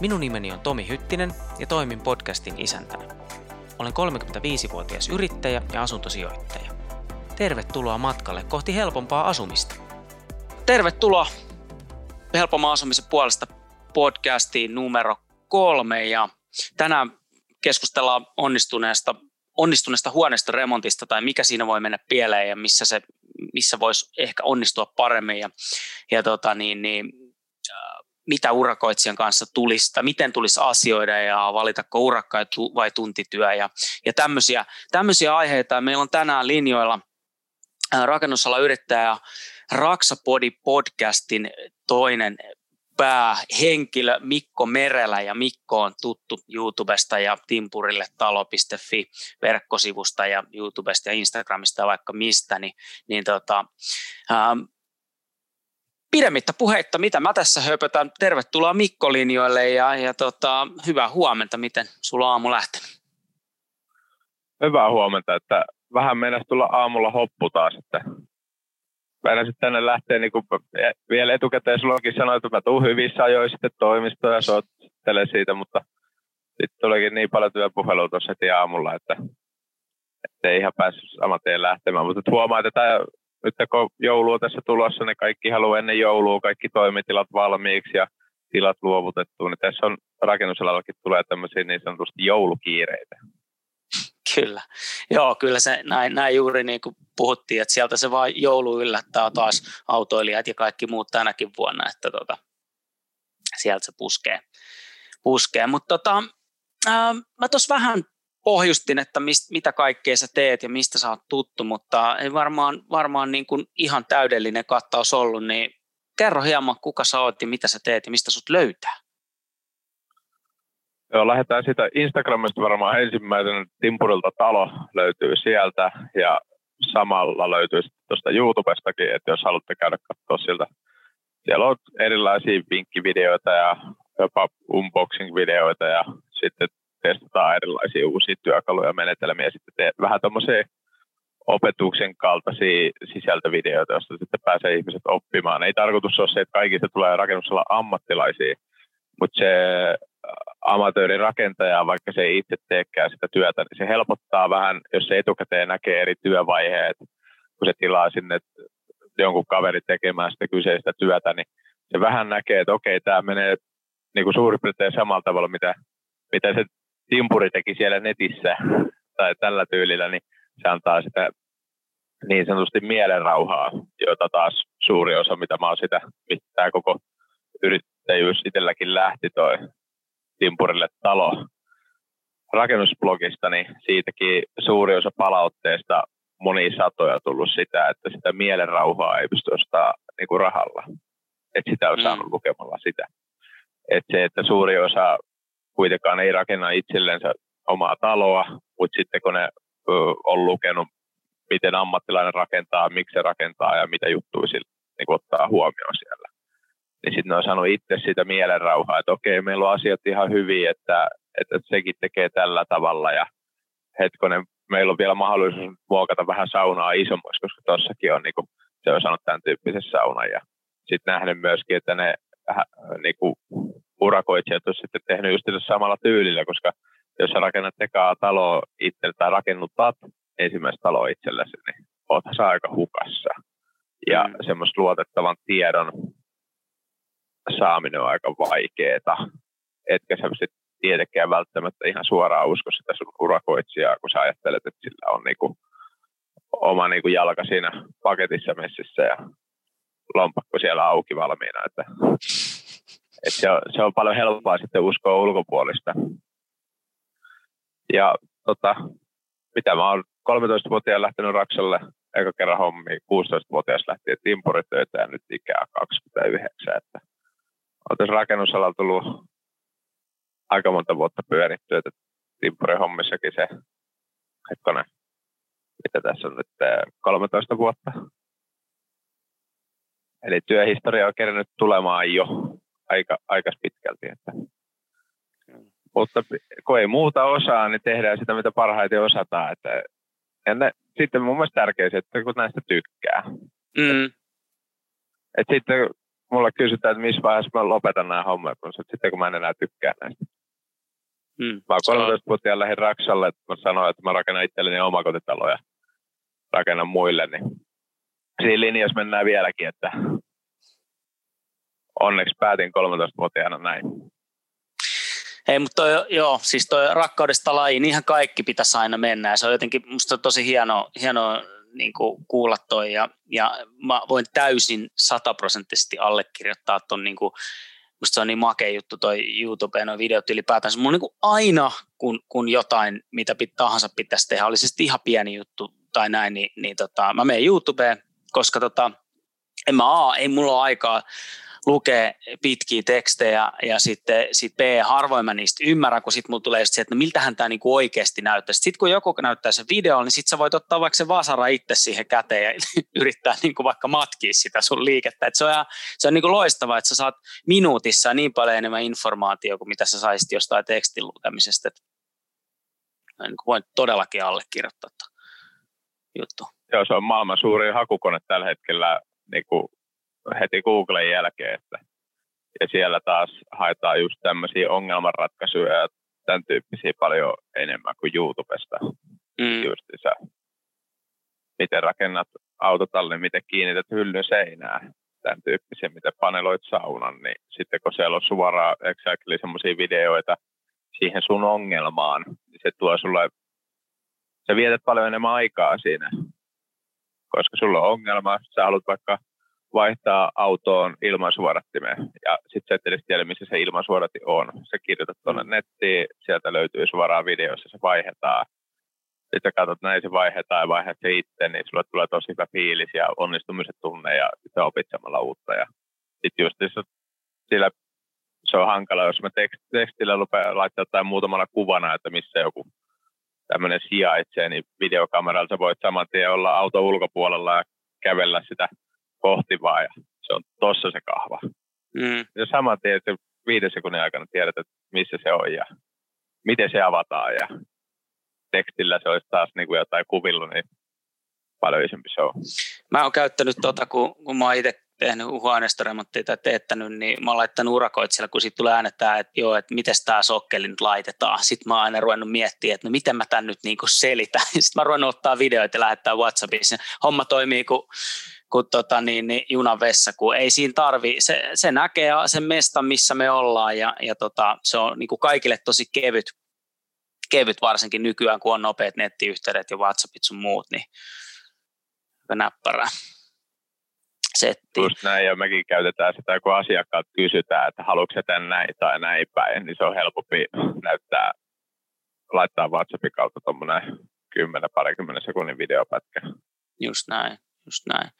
Minun nimeni on Tomi Hyttinen ja toimin podcastin isäntänä. Olen 35-vuotias yrittäjä ja asuntosijoittaja. Tervetuloa matkalle kohti helpompaa asumista. Tervetuloa Helpomman asumisen puolesta podcastiin numero kolme ja tänään keskustellaan onnistuneesta onnistuneesta huoneesta remontista tai mikä siinä voi mennä pieleen ja missä, se, missä voisi ehkä onnistua paremmin ja, ja tota niin, niin, mitä urakoitsijan kanssa tulisi, tai miten tulisi asioida ja valitako urakka vai tuntityö ja, ja tämmöisiä, tämmöisiä aiheita. Meillä on tänään linjoilla äh, rakennusala yrittäjä Raksapodi podcastin toinen päähenkilö Mikko Merelä ja Mikko on tuttu YouTubesta ja Timpurille talo.fi verkkosivusta ja YouTubesta ja Instagramista ja vaikka mistä, niin, niin tota, ähm, pidemmittä puheitta, mitä mä tässä höpötän. Tervetuloa Mikko-linjoille ja, ja tota, hyvää huomenta. Miten sulla aamu lähtenyt? Hyvää huomenta, että vähän mennä tulla aamulla hoppu taas, että sitten tänne lähteä niin kuin, vielä etukäteen sullakin sanoin, että mä tuun hyvissä ajoin sitten toimistoon ja soittelen siitä, mutta sitten tulikin niin paljon työpuhelua tuossa heti aamulla, että, että ei ihan päässyt saman tien lähtemään. Mutta huomaa, että tämä, nyt kun joulu on tässä tulossa, niin kaikki haluaa ennen joulua kaikki toimitilat valmiiksi ja tilat luovutettu, niin tässä on rakennusalallakin tulee tämmöisiä niin sanotusti joulukiireitä. Kyllä. Joo, kyllä se näin, näin juuri niin kuin puhuttiin, että sieltä se vaan joulu yllättää taas autoilijat ja kaikki muut tänäkin vuonna, että tota, sieltä se puskee. puskee. Mutta tota, ää, mä tuossa vähän pohjustin, että mist, mitä kaikkea sä teet ja mistä sä oot tuttu, mutta ei varmaan, varmaan niin kuin ihan täydellinen kattaus ollut, niin kerro hieman, kuka sä oot ja mitä sä teet ja mistä sut löytää. Joo, lähdetään siitä Instagramista varmaan ensimmäisen Timpurilta talo löytyy sieltä ja samalla löytyy tuosta YouTubestakin, että jos haluatte käydä katsoa siltä. Siellä on erilaisia vinkkivideoita ja jopa unboxing-videoita ja sitten testataan erilaisia uusia työkaluja ja menetelmiä. Sitten teet vähän tuommoisia opetuksen kaltaisia sisältövideoita, joista sitten pääsee ihmiset oppimaan. Ei tarkoitus ole se, että kaikista tulee rakennusala ammattilaisia, mutta se amatöörirakentaja, vaikka se ei itse teekään sitä työtä, niin se helpottaa vähän, jos se etukäteen näkee eri työvaiheet, kun se tilaa sinne jonkun kaveri tekemään sitä kyseistä työtä, niin se vähän näkee, että okei, tämä menee niin kuin suurin piirtein samalla tavalla, mitä, mitä se timpuri teki siellä netissä tai tällä tyylillä, niin se antaa sitä niin sanotusti mielenrauhaa, jota taas suuri osa, mitä mä oon sitä, mitä koko yrittäjyys itselläkin lähti toi Timpurille talo rakennusblogista, niin siitäkin suuri osa palautteesta moni satoja tullut sitä, että sitä mielenrauhaa ei pysty ostamaan niin kuin rahalla. Että sitä on mm. saanut lukemalla sitä. Että se, että suuri osa kuitenkaan ei rakenna itsellensä omaa taloa, mutta sitten kun ne on lukenut, miten ammattilainen rakentaa, miksi se rakentaa ja mitä juttuja sillä niin ottaa huomioon siellä, niin sitten ne on saanut itse sitä mielenrauhaa, että okei, meillä on asiat ihan hyvin, että, että sekin tekee tällä tavalla ja hetkonen, meillä on vielä mahdollisuus muokata vähän saunaa isommaksi, koska tuossakin on, niin kuin, se on saanut tämän tyyppisen saunan ja sitten nähnyt myöskin, että ne niin kuin, urakoitsijat on sitten tehnyt just samalla tyylillä, koska jos sä rakennat tekaa taloa itse tai rakennutat ensimmäistä taloa itsellesi, niin oot sä aika hukassa. Ja mm. semmoista luotettavan tiedon saaminen on aika vaikeeta. Etkä sä sit tietenkään välttämättä ihan suoraan usko sitä sun urakoitsijaa, kun sä ajattelet, että sillä on niinku oma niinku jalka siinä paketissa messissä ja lompakko siellä auki valmiina. Että, että se, on, se on paljon helpompaa sitten uskoa ulkopuolista. Ja tota, mitä mä oon 13-vuotiaan lähtenyt Raksalle eka kerran hommi, 16-vuotias lähti timpuritöitä ja nyt ikää 29, että olen tässä rakennusalalla tullut aika monta vuotta pyöritty, että hommissakin se, hetkonen, mitä tässä on nyt 13 eh, vuotta. Eli työhistoria on kerännyt tulemaan jo aika, aika pitkälti. Että. Mutta kun ei muuta osaa, niin tehdään sitä, mitä parhaiten osataan. Että, ja ne, sitten mun mielestä tärkeää että kun näistä tykkää. Mm. Et, et sitten mulla kysytään, että missä vaiheessa mä lopetan nämä hommat, kun sitten kun mä en enää tykkää näistä. Mm. Mä 13-vuotiaan lähdin Raksalle, että mä sanoin, että mä rakennan itselleni omakotitaloja. Rakennan muille, niin siinä linjassa mennään vieläkin, että onneksi päätin 13-vuotiaana näin. Ei, mutta toi, joo, siis toi rakkaudesta lajiin, ihan kaikki pitäisi aina mennä. Ja se on jotenkin musta tosi hieno, hieno niin kuin kuulla toi. Ja, ja mä voin täysin sataprosenttisesti allekirjoittaa ton niin kuin, musta se on niin makea juttu toi YouTube ja noi videot ylipäätään. Mulla niin kuin aina, kun, kun jotain, mitä pit, tahansa pitäisi tehdä, oli se sitten ihan pieni juttu tai näin, niin, niin tota, mä menen YouTubeen, koska tota, en mä A, ei mulla ole aikaa lukee pitkiä tekstejä ja sitten sit B, harvoin mä niistä ymmärrän, kun sitten mulla tulee just se, että no miltähän tämä niinku oikeasti näyttää. Sitten kun joku näyttää sen video, niin sitten sä voit ottaa vaikka se vasara itse siihen käteen ja yrittää niinku vaikka matkia sitä sun liikettä. Et se on, se on niinku loistavaa, että sä saat minuutissa niin paljon enemmän informaatiota kuin mitä sä saisit jostain tekstin lukemisesta. niin voin todellakin allekirjoittaa juttu. Joo, se on maailman suurin hakukone tällä hetkellä niin kuin heti Googlen jälkeen, että ja siellä taas haetaan just tämmöisiä ongelmanratkaisuja ja tämän tyyppisiä paljon enemmän kuin YouTubesta. Mm. Justiinsa, miten rakennat autotallin, miten kiinnität hyllyn seinään, tämän tyyppisiä, miten paneloit saunan, niin sitten kun siellä on suoraan exactly semmoisia videoita siihen sun ongelmaan, niin se tuo sulle, sä vietät paljon enemmän aikaa siinä, koska sulla on ongelma, sä haluat vaikka vaihtaa autoon ilmansuodattimeen ja sitten sä et edes tiedä, missä se ilmansuodatti on. Sä kirjoitat tuonne mm. nettiin, sieltä löytyy suoraan videossa, se vaihdetaan. Sitten sä katsot, näin se vaihdetaan ja vaihdat se itse, niin sulle tulee tosi hyvä fiilis ja onnistumisen tunne ja sitten opit samalla uutta. Ja sitten just sillä se on hankala, jos mä tekst, tekstillä rupean laittaa jotain muutamalla kuvana, että missä joku tämmöinen sijaitsee, niin videokameralla sä voit saman tien olla auto ulkopuolella ja kävellä sitä kohti vaan ja se on tossa se kahva. Mm. Ja saman tien että viiden sekunnin aikana tiedät, että missä se on ja miten se avataan ja tekstillä se olisi taas niin kuin jotain kuvillu, niin paljon isompi show. Mä oon käyttänyt tota, kun, kun mä oon itse tehnyt huoneistoremonttia tai teettänyt, niin mä oon laittanut urakoit siellä, kun siitä tulee äänettää, että joo, että miten tämä sokkeli nyt laitetaan. Sitten mä oon aina ruvennut miettimään, että no miten mä tämän nyt niin selitän. Sitten mä oon ruvennut ottaa videoita ja lähettää WhatsAppissa. Homma toimii, kun kuin tota, niin, niin, junan vessa, kun ei siinä tarvi, se, se näkee sen mestan, missä me ollaan ja, ja tota, se on niin kuin kaikille tosi kevyt, kevyt varsinkin nykyään, kun on nopeat nettiyhteydet ja WhatsAppit sun muut, niin näppärää setti. Just näin, ja mekin käytetään sitä, kun asiakkaat kysytään, että haluatko tämän näin tai näin päin, niin se on helpompi näyttää, laittaa WhatsAppin kautta tuommoinen 10 parikymmentä sekunnin videopätkä. Just näin. Just näin.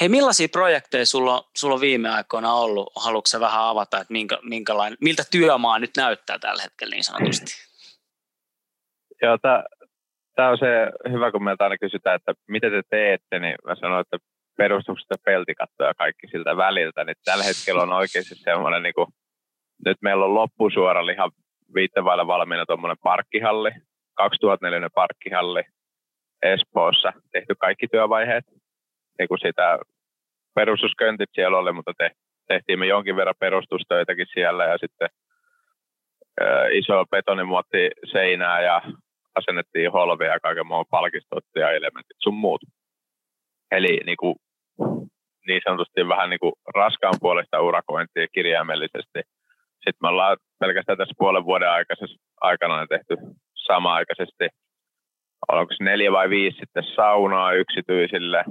Hei, millaisia projekteja sulla on, sulla on viime aikoina ollut? Haluatko sä vähän avata, että minkä, minkälainen, miltä työmaa nyt näyttää tällä hetkellä niin sanotusti? Joo, tämä on se hyvä, kun meiltä aina kysytään, että mitä te teette, niin mä sanoin, että perustuksesta peltikattoja kaikki siltä väliltä, niin tällä hetkellä on oikeasti semmoinen, niin kuin, nyt meillä on loppusuora liha viittevailla valmiina tuommoinen parkkihalli, 2004 parkkihalli Espoossa, tehty kaikki työvaiheet niin kuin sitä perustusköntit siellä oli, mutta te, tehtiin me jonkin verran perustustöitäkin siellä ja sitten ää, iso betonimuotti seinää ja asennettiin holvia ja kaiken muun palkistot ja elementit sun muut. Eli niin, kuin, niin sanotusti vähän niin kuin raskaan puolesta urakointia kirjaimellisesti. Sitten me ollaan pelkästään tässä puolen vuoden aikana tehty sama-aikaisesti, onko se neljä vai viisi sitten saunaa yksityisille,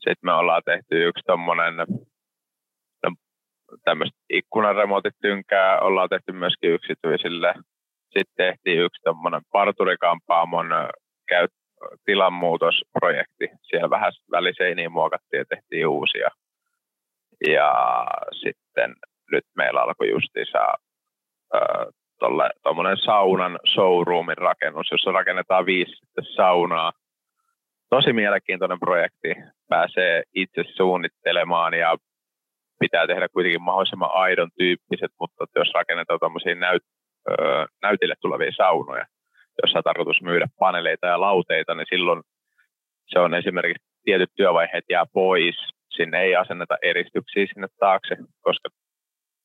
sitten me ollaan tehty yksi tuommoinen no, tämmöistä ikkunaremontit tynkää, ollaan tehty myöskin yksityisille. Sitten tehtiin yksi tuommoinen parturikampaamon käy, tilanmuutosprojekti. Siellä vähän väliseiniä muokattiin ja tehtiin uusia. Ja sitten nyt meillä alkoi justiinsa tuommoinen saunan showroomin rakennus, jossa rakennetaan viisi saunaa. Tosi mielenkiintoinen projekti. Pääsee itse suunnittelemaan ja pitää tehdä kuitenkin mahdollisimman aidon tyyppiset, mutta jos rakennetaan tuommoisia näyt, näytille tulevia saunoja, jossa on tarkoitus myydä paneeleita ja lauteita, niin silloin se on esimerkiksi tietyt työvaiheet jää pois, sinne ei asenneta eristyksiä sinne taakse, koska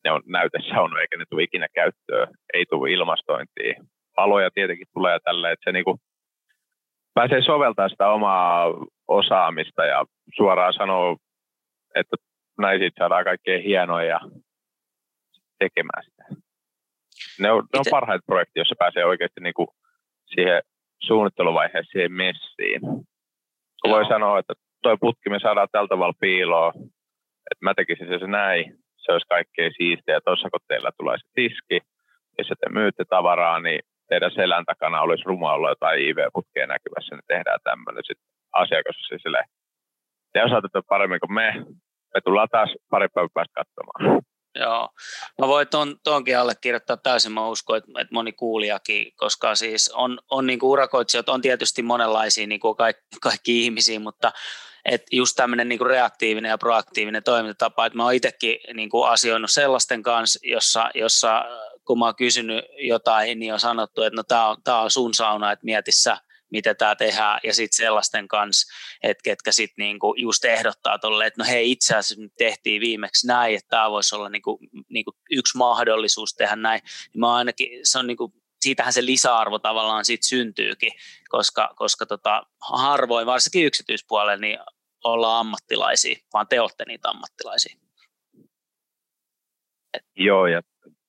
ne on näytesaunoja eikä ne tule ikinä käyttöön, ei tule ilmastointia. Paloja tietenkin tulee tälle, että se niinku pääsee soveltamaan sitä omaa osaamista ja suoraan sanoo, että näin saadaan kaikkein hienoja tekemään sitä. Ne on, ne on parhaita projekteja, joissa pääsee oikeasti niinku siihen suunnitteluvaiheeseen messiin. Joo. Voi sanoa, että toi putki me saadaan tältä tavalla piiloon, että mä tekisin se, se näin, se olisi kaikkein siistiä. Tuossa kun teillä tulee se tiski, jos te myytte tavaraa, niin teidän selän takana olisi ruma olla jotain IV-putkea näkyvässä, niin tehdään tämmöinen sitten asiakas siis sille. Te osaatte paremmin kuin me. Me tullaan taas pari päivää päästä katsomaan. Joo, mä voin tuon, tuonkin allekirjoittaa täysin, mä uskon, että, että moni kuulijakin, koska siis on, on niin kuin urakoitsijat, on tietysti monenlaisia niin kuin kaikki, kaikki ihmisiä, mutta että just tämmöinen niin reaktiivinen ja proaktiivinen toimintatapa, että mä oon itsekin niin kuin asioinut sellaisten kanssa, jossa, jossa kun mä oon kysynyt jotain, niin on sanottu, että no tää on, tää on sun sauna, että mieti sä, miten tämä tehdään, ja sitten sellaisten kanssa, että ketkä sitten niinku just ehdottaa tuolle, että no hei itse asiassa nyt tehtiin viimeksi näin, että tämä voisi olla niinku, niinku yksi mahdollisuus tehdä näin, niin mä ainakin, se on niinku, siitähän se lisäarvo tavallaan siitä syntyykin, koska, koska tota, harvoin, varsinkin yksityispuolella, niin olla ammattilaisia, vaan te olette niitä ammattilaisia. Et. Joo, ja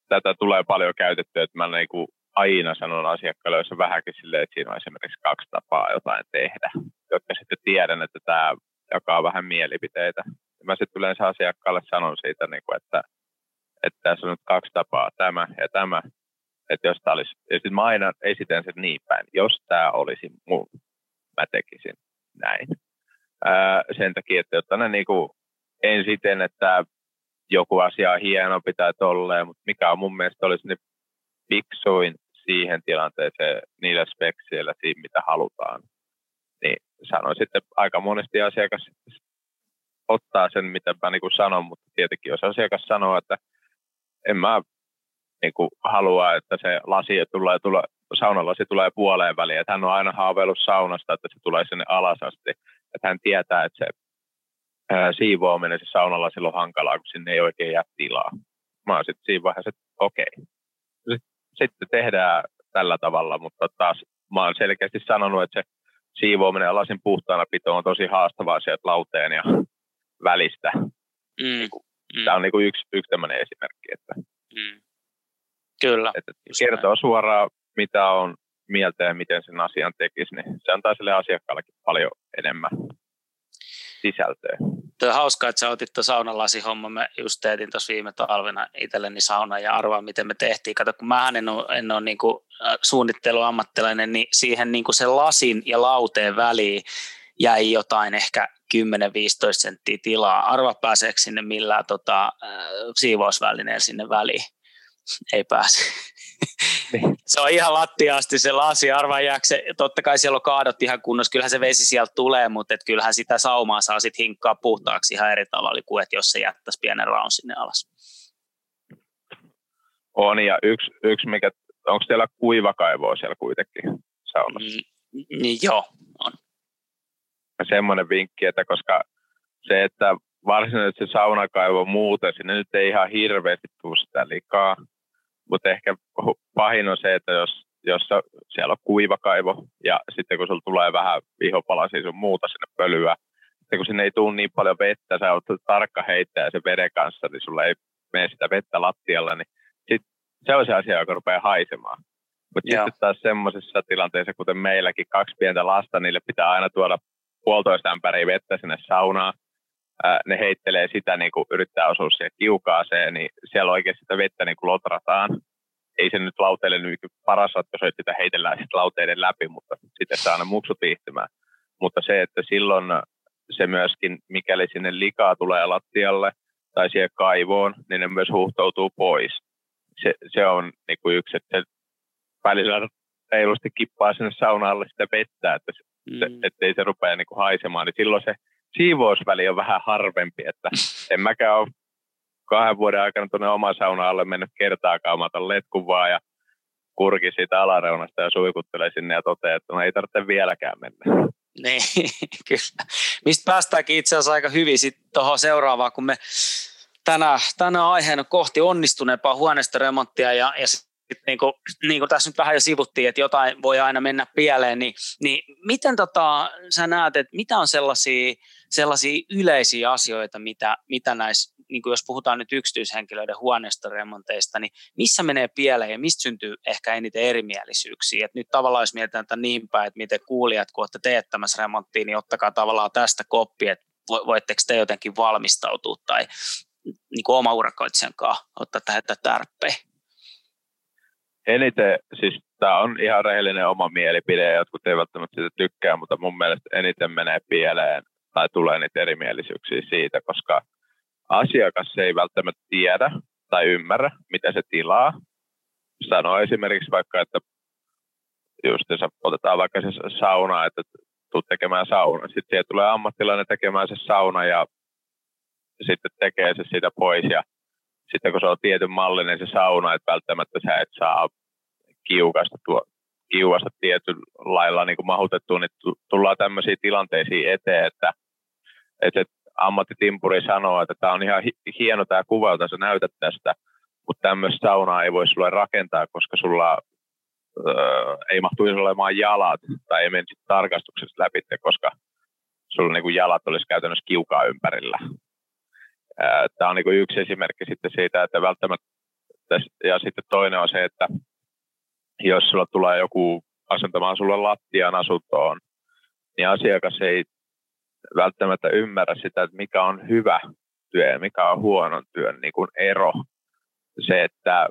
tätä tulee paljon käytettyä, että mä niinku aina sanon asiakkaalle, jos on vähänkin silleen, että siinä on esimerkiksi kaksi tapaa jotain tehdä, jotka sitten tiedän, että tämä jakaa vähän mielipiteitä. Ja mä sitten yleensä asiakkaalle sanon siitä, niin kuin, että, että tässä on nyt kaksi tapaa, tämä ja tämä. Että jos tämä olisi, ja sitten mä aina esitän sen niin päin, jos tämä olisi mun, mä tekisin näin. Ää, sen takia, että jotta ne niin kuin, en siten, että joku asia on hieno, pitää tolleen, mutta mikä on mun mielestä olisi niin fiksuin siihen tilanteeseen niillä spekseillä siinä, mitä halutaan. Niin sanoin sitten aika monesti asiakas ottaa sen, mitä mä niin kuin sanon, mutta tietenkin jos asiakas sanoo, että en mä niin kuin halua, että se lasi tulee, tulee, saunalasi tulee puoleen väliin, että hän on aina haaveillut saunasta, että se tulee sinne alas asti, että hän tietää, että se ää, siivoaminen se saunalasi on hankalaa, kun sinne ei oikein jää tilaa. Mä oon sitten siinä vaiheessa, että okei, sitten tehdään tällä tavalla, mutta taas mä oon selkeästi sanonut, että se siivoaminen ja lasin puhtaana pito on tosi haastavaa sieltä lauteen ja välistä. Mm. Niin mm. Tämä on niin kuin yksi, yksi tämmöinen esimerkki. Että, mm. Kyllä. Että kertoo näin. suoraan, mitä on mieltä ja miten sen asian tekisi, niin se antaa sille asiakkaallekin paljon enemmän sisältöä. Tuo hauskaa, että sä otit tuon saunalasi-homma. Mä just teetin tuossa viime talvena itselleni sauna ja arvaa, miten me tehtiin. Kato, kun mä en ole, en ole niin kuin suunnitteluammattilainen, niin siihen niin kuin sen lasin ja lauteen väliin jäi jotain ehkä 10-15 senttiä tilaa. Arva pääseekö sinne millään tota, siivousvälineellä sinne väliin? Ei pääse. Niin. se on ihan lattiasti se lasi, arvaa jääkse, totta kai siellä on kaadot ihan kunnossa, kyllähän se vesi sieltä tulee, mutta et kyllähän sitä saumaa saa sitten hinkkaa puhtaaksi ihan eri tavalla kuin, että jos se jättäisi pienen raun sinne alas. On, ja yksi, yksi mikä, onko siellä kuivakaivoa siellä kuitenkin saunassa? Mm, niin joo, on. Semmoinen vinkki, että koska se, että varsinaisesti se saunakaivo muuten, sinne nyt ei ihan hirveästi tule sitä likaa, mutta ehkä pahin on se, että jos, jos siellä on kuivakaivo ja sitten kun sulla tulee vähän vihopalasia sun muuta sinne pölyä, sitten kun sinne ei tule niin paljon vettä, sä oot tarkka heittää sen veden kanssa, niin sulla ei mene sitä vettä lattialla, niin sit se on se asia, joka rupeaa haisemaan. Mutta sitten taas semmoisessa tilanteessa, kuten meilläkin kaksi pientä lasta, niille pitää aina tuoda puolitoista ämpäriä vettä sinne saunaan, ne heittelee sitä, niin kuin yrittää osua siihen kiukaaseen, niin siellä oikein sitä vettä niin kuin lotrataan. Ei se nyt lauteille nyt paras ratkaisu, että sitä heitellään sitten lauteiden läpi, mutta sitten saa aina muksut viihtymään. Mutta se, että silloin se myöskin, mikäli sinne likaa tulee lattialle tai siihen kaivoon, niin ne myös huhtoutuu pois. se, se on niin kuin yksi, että välillä reilusti kippaa sinne saunalle sitä vettä, että se, mm. ettei se rupea niin kuin haisemaan, niin silloin se siivousväli on vähän harvempi, että en mäkään ole kahden vuoden aikana tuonne oman sauna alle mennyt kertaakaan, mä otan letkun vaan ja kurki siitä alareunasta ja suikuttelee sinne ja toteaa, että no ei tarvitse vieläkään mennä. Niin, kyllä. Mistä päästäänkin itse asiassa aika hyvin sitten tuohon seuraavaan, kun me tänään, tänään aiheena kohti onnistuneempaa huoneistoremonttia ja, ja niin kuin, niin kuin tässä nyt vähän jo sivuttiin, että jotain voi aina mennä pieleen, niin, niin miten tota, sä näet, että mitä on sellaisia, sellaisia yleisiä asioita, mitä, mitä näissä, niin kuin jos puhutaan nyt yksityishenkilöiden huoneistoremonteista, niin missä menee pieleen ja mistä syntyy ehkä eniten erimielisyyksiä? Et nyt tavallaan jos mietitään tätä niin päin, että miten kuulijat, kun olette teettämässä remonttia, niin ottakaa tavallaan tästä koppi, että voitteko te jotenkin valmistautua tai niin kuin oma urakoitsijan kanssa ottaa tähän tärppejä eniten, siis tämä on ihan rehellinen oma mielipide jotkut eivät välttämättä siitä tykkää, mutta mun mielestä eniten menee pieleen tai tulee niitä erimielisyyksiä siitä, koska asiakas ei välttämättä tiedä tai ymmärrä, mitä se tilaa. Sanoo esimerkiksi vaikka, että just otetaan vaikka se sauna, että tuu tekemään sauna. Sitten siihen tulee ammattilainen tekemään se sauna ja sitten tekee se siitä pois ja sitten kun se on tietyn mallinen se sauna, että välttämättä sä et saa kiukasta, tuo, kiuvasta tietyllä lailla niin kuin mahutettua, niin tullaan tämmöisiin tilanteisiin eteen, että, että ammattitimpuri sanoo, että tämä on ihan hieno tämä kuva, jota sä näytät tästä, mutta tämmöistä saunaa ei voi sulle rakentaa, koska sulla öö, ei mahtuisi olemaan jalat tai ei menisi tarkastuksessa läpi, koska sulla niin kuin jalat olisi käytännössä kiukaa ympärillä. Tämä on niin yksi esimerkki sitten siitä, että välttämättä, ja sitten toinen on se, että jos sulla tulee joku asentamaan sulle lattian asuntoon, niin asiakas ei välttämättä ymmärrä sitä, että mikä on hyvä työ ja mikä on huonon työn niin kuin ero. Se, että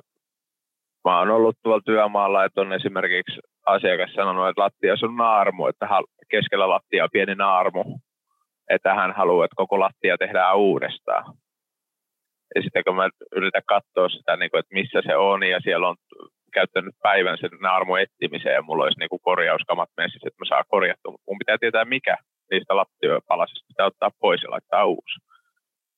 mä oon ollut tuolla työmaalla, että on esimerkiksi asiakas sanonut, että lattia on naarmu, että keskellä lattia on pieni naarmu, että hän haluaa, että koko lattia tehdään uudestaan. Ja sitten kun mä yritän katsoa sitä, niin kuin, että missä se on, ja siellä on käyttänyt päivän sen naarmun etsimiseen, ja mulla olisi niin kuin korjauskamat messissä, että mä saan korjattua, mutta mun pitää tietää, mikä niistä lattiopalasista pitää ottaa pois ja laittaa uusi.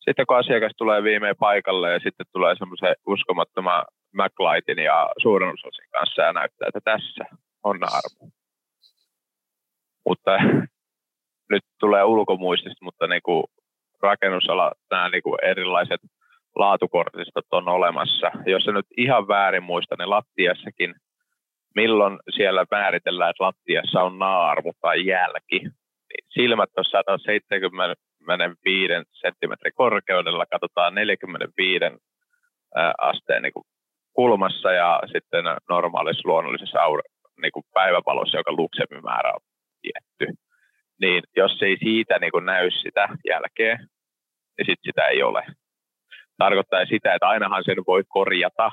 Sitten kun asiakas tulee viimein paikalle ja sitten tulee semmoisen uskomattoman MacLightin ja suurennusosin kanssa ja näyttää, että tässä on naarmu. Mutta nyt tulee ulkomuistista, mutta niin kuin rakennusala, nämä niin kuin erilaiset laatukortistot on olemassa. Jos se nyt ihan väärin muista, niin lattiassakin, milloin siellä määritellään, että lattiassa on naarmu tai jälki, niin silmät on 175 senttimetrin korkeudella, katsotaan 45 asteen niin kulmassa ja sitten normaalissa luonnollisessa aura, niin päivävalossa, joka luksemimäärä on tietty. Niin jos ei siitä niin kuin näy sitä jälkeä, niin sitten sitä ei ole tarkoittaa sitä, että ainahan sen voi korjata,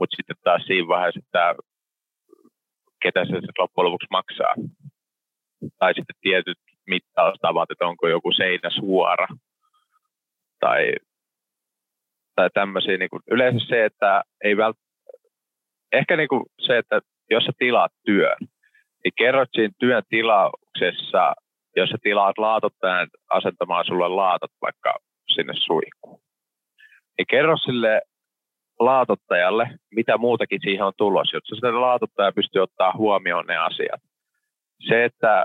mutta sitten taas siinä vaiheessa, että ketä se loppujen lopuksi maksaa. Tai sitten tietyt mittaustavat, että onko joku seinä suora tai, tai tämmöisiä. Niin kuin, yleensä se, että ei vält... ehkä niin kuin se, että jos sä tilaat työn, niin kerrot siinä työn tilauksessa, jos sä tilaat laatottajan asentamaan sulle laatat vaikka sinne suihkuun niin kerro sille laatottajalle, mitä muutakin siihen on tulossa, jotta se laatottaja pystyy ottaa huomioon ne asiat. Se, että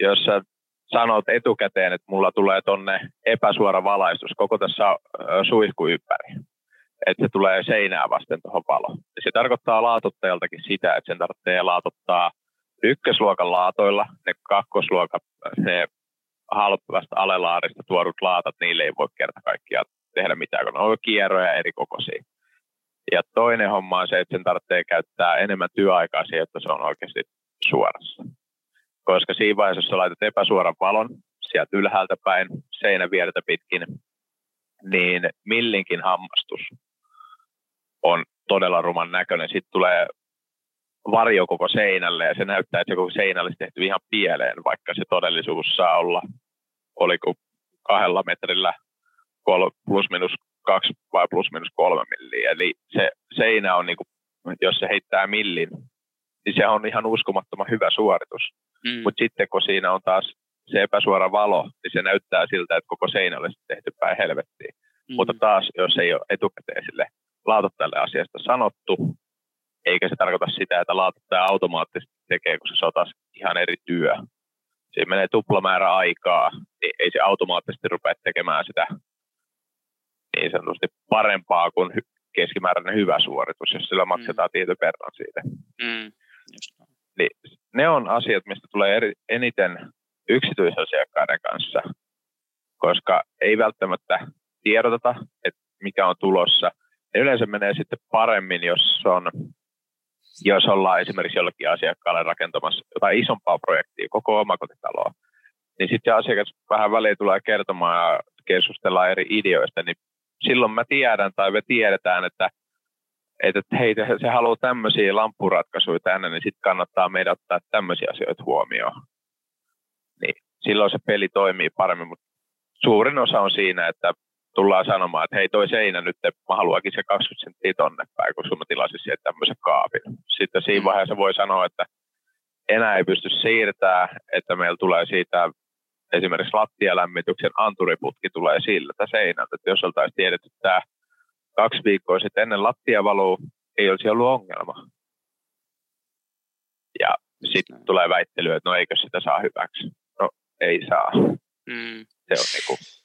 jos sä sanot etukäteen, että mulla tulee tonne epäsuora valaistus koko tässä suihku ympäri, että se tulee seinää vasten tuohon valo. Se tarkoittaa laatottajaltakin sitä, että sen tarvitsee laatottaa ykkösluokan laatoilla, ne kakkosluokan, ne halpasta alelaarista tuodut laatat, niille ei voi kerta kaikkiaan tehdä mitään, kun on kierroja eri kokoisia. Ja toinen homma on se, että sen tarvitsee käyttää enemmän työaikaa siihen, että se on oikeasti suorassa. Koska siinä vaiheessa, jos sä laitat epäsuoran valon sieltä ylhäältä päin, seinän viertä pitkin, niin millinkin hammastus on todella ruman näköinen. Sitten tulee varjo koko seinälle ja se näyttää, että se koko seinä olisi tehty ihan pieleen, vaikka se todellisuus saa olla, oliko kahdella metrillä kol, plus minus kaksi vai plus minus kolme milliä. Eli se seinä on, niin kuin, jos se heittää millin, niin se on ihan uskomattoman hyvä suoritus. Mm. Mutta sitten kun siinä on taas se epäsuora valo, niin se näyttää siltä, että koko seinä olisi tehty päin helvettiin. Mm. Mutta taas, jos ei ole etukäteen sille laatottajalle asiasta sanottu, eikä se tarkoita sitä, että laatottaja automaattisesti tekee, kun se on taas ihan eri työ. Siinä menee tuplamäärä aikaa, niin ei se automaattisesti rupea tekemään sitä niin sanotusti parempaa kuin keskimääräinen hyvä suoritus, jos sillä maksetaan mm. tietyn verran siitä. Mm. Niin ne on asiat, mistä tulee eri, eniten yksityisasiakkaiden kanssa, koska ei välttämättä tiedoteta, että mikä on tulossa. Ja yleensä menee sitten paremmin, jos, on, jos ollaan esimerkiksi jollekin asiakkaalle rakentamassa jotain isompaa projektia, koko omakotitaloa. Niin sitten asiakas vähän väliin tulee kertomaan ja keskustellaan eri ideoista, niin silloin mä tiedän tai me tiedetään, että, että hei, se, haluaa tämmöisiä lamppuratkaisuja tänne, niin sitten kannattaa meidän ottaa tämmöisiä asioita huomioon. Niin silloin se peli toimii paremmin, mutta suurin osa on siinä, että tullaan sanomaan, että hei toi seinä nyt, mä haluankin se 20 senttiä tonne päin, koska mä tilasin sieltä tämmöisen kaapin. Sitten siinä mm. vaiheessa voi sanoa, että enää ei pysty siirtämään, että meillä tulee siitä esimerkiksi lattialämmityksen anturiputki tulee siltä seinältä, että jos oltaisiin tiedetty tämä kaksi viikkoa sitten ennen lattiavalua, ei olisi ollut ongelma. Ja sitten tulee väittely, että no eikö sitä saa hyväksi. No ei saa. Mm. Se on niinku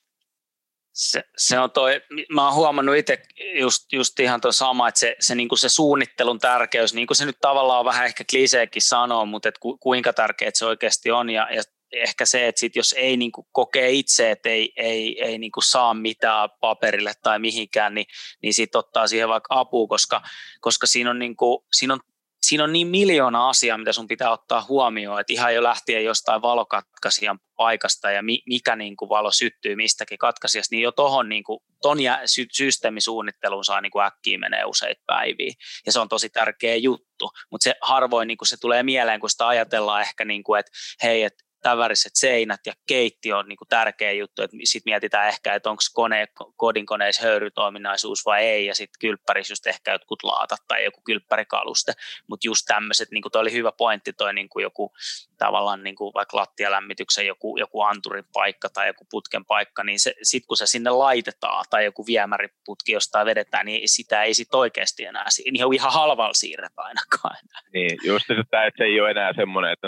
se, se on toi, mä oon huomannut itse just, just ihan tuo sama, että se, se, niin kuin se suunnittelun tärkeys, niin kuin se nyt tavallaan on vähän ehkä kliseekin sanoo, mutta että ku, kuinka tärkeää se oikeasti on ja, ja ehkä se, että sit jos ei niin kuin kokee itse, että ei, ei, ei niin kuin saa mitään paperille tai mihinkään, niin, niin sitten ottaa siihen vaikka apua, koska, koska siinä, on niin kuin, siinä on siinä on niin miljoona asiaa, mitä sun pitää ottaa huomioon, että ihan jo lähtien jostain valokatkaisijan paikasta ja mikä niin kuin valo syttyy mistäkin katkaisijasta, niin jo tuohon niin kuin, ton ja sy- systeemisuunnitteluun saa niin kuin äkkiä menee useita päiviä. Ja se on tosi tärkeä juttu, mutta se harvoin niin kuin se tulee mieleen, kun sitä ajatellaan ehkä, niin kuin, että hei, että täväriset seinät ja keitti on niin kuin tärkeä juttu, että sitten mietitään ehkä, että onko kone, kodinkoneissa höyrytoiminnaisuus vai ei, ja sitten kylppärissä just ehkä jotkut laatat tai joku kylppärikaluste, mutta just tämmöiset, niin toi oli hyvä pointti, toi niin kuin joku tavallaan niin kuin vaikka lattialämmityksen joku, joku anturin paikka tai joku putken paikka, niin sitten kun se sinne laitetaan tai joku viemäriputki jostain vedetään, niin sitä ei sitten oikeasti enää, niin ihan halvalla siirretä ainakaan. Niin, just se, että se ei ole enää semmoinen, että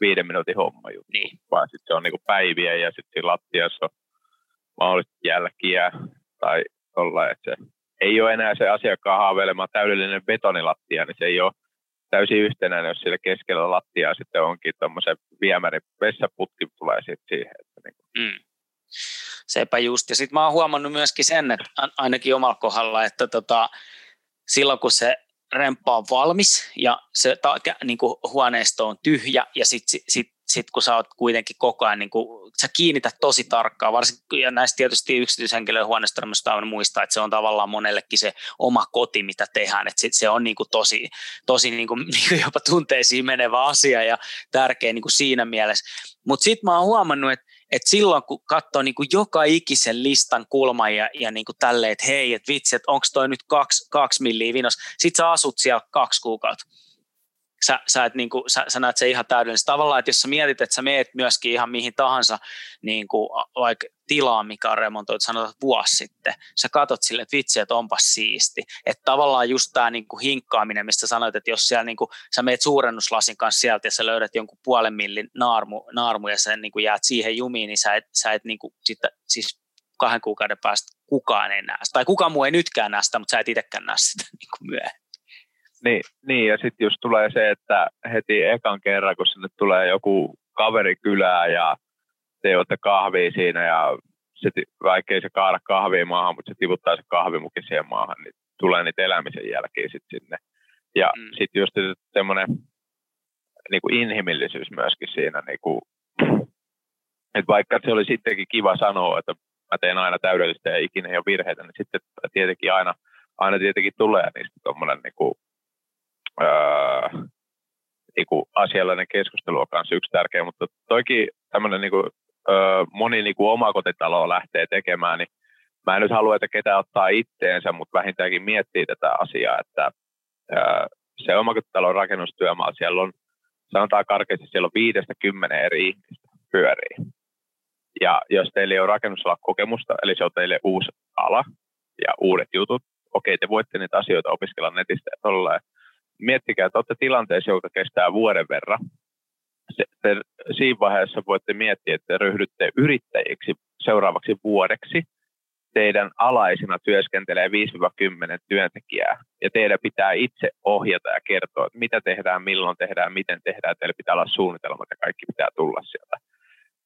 viiden minuutin homma juttu, niin. vaan sitten se on niinku päiviä ja sitten lattiassa on mahdollisesti jälkiä tai olla, että se ei ole enää se asiakkaan haaveilema täydellinen betonilattia, niin se ei ole täysin yhtenäinen, jos siellä keskellä lattiaa sitten onkin tuommoisen viemärin vessaputki tulee sitten siihen. Että niin kuin. mm. Sepä just. Ja sitten mä oon huomannut myöskin sen, että ainakin omalla kohdalla, että tota, silloin kun se remppa on valmis ja se ta, niin kuin huoneisto on tyhjä ja sitten sit, sit, kun sä oot kuitenkin koko ajan, niin kuin, sä kiinnität tosi tarkkaan, varsinkin ja näistä tietysti yksityishenkilöiden huoneistosta on muistaa, että se on tavallaan monellekin se oma koti, mitä tehdään, että sit se on niin kuin tosi, tosi niin kuin, niin kuin jopa tunteisiin menevä asia ja tärkeä niin kuin siinä mielessä. Mutta sitten mä oon huomannut, että et silloin kun katsoo niin kuin joka ikisen listan kulman ja, ja niin kuin tälleen, että hei, että vitsi, että onko toi nyt kaksi, kaksi milliä vinos, sit sä asut siellä kaksi kuukautta sä, sä, et, niin kuin, sä, sä näet se ihan täydellisesti. Tavallaan, että jos sä mietit, että sä meet myöskin ihan mihin tahansa niin kuin, vaikka tilaan, mikä on remontoitu, sanotaan vuosi sitten, sä katot sille, että vitsi, että onpas siisti. Että tavallaan just tämä niin kuin hinkkaaminen, mistä sanoit, että jos siellä niin kuin, sä meet suurennuslasin kanssa sieltä ja sä löydät jonkun puolen millin naarmu, naarmu ja sä niin kuin jäät siihen jumiin, niin sä et, sä et niin kuin, sitten, siis kahden kuukauden päästä kukaan ei näe Tai kukaan muu ei nytkään näe sitä, mutta sä et itsekään näe sitä niin kuin myöhemmin. Niin, niin ja sitten just tulee se, että heti ekan kerran, kun sinne tulee joku kaveri kylää ja te juotte kahvia siinä ja se, vaikka ei se kaada kahvia maahan, mutta se tivuttaa se kahvimukin siihen maahan, niin tulee niitä elämisen jälkeen sitten sinne. Ja mm. sitten just semmoinen niin kuin inhimillisyys myöskin siinä, niin kuin, että vaikka se oli sittenkin kiva sanoa, että mä teen aina täydellistä ja ikinä ei ole virheitä, niin sitten tietenkin aina, aina tietenkin tulee niistä tuommoinen niin kuin, ää, niinku asiallinen keskustelu on kanssa yksi tärkeä, mutta toki tämmöinen niinku, ää, moni niinku omakotitalo lähtee tekemään, niin mä en nyt halua, että ketä ottaa itteensä, mutta vähintäänkin miettii tätä asiaa, että ää, se omakotitalon rakennustyömaa, siellä on, sanotaan karkeasti, siellä on viidestä kymmenen eri ihmistä pyörii. Ja jos teillä ei ole rakennusala kokemusta, eli se on teille uusi ala ja uudet jutut, okei, te voitte niitä asioita opiskella netistä ja tolleen. Miettikää, että olette tilanteessa, joka kestää vuoden verran. Se, te, siinä vaiheessa voitte miettiä, että te ryhdytte yrittäjiksi seuraavaksi vuodeksi. Teidän alaisina työskentelee 5-10 työntekijää ja teidän pitää itse ohjata ja kertoa, että mitä tehdään, milloin tehdään, miten tehdään. Teillä pitää olla suunnitelmat ja kaikki pitää tulla sieltä.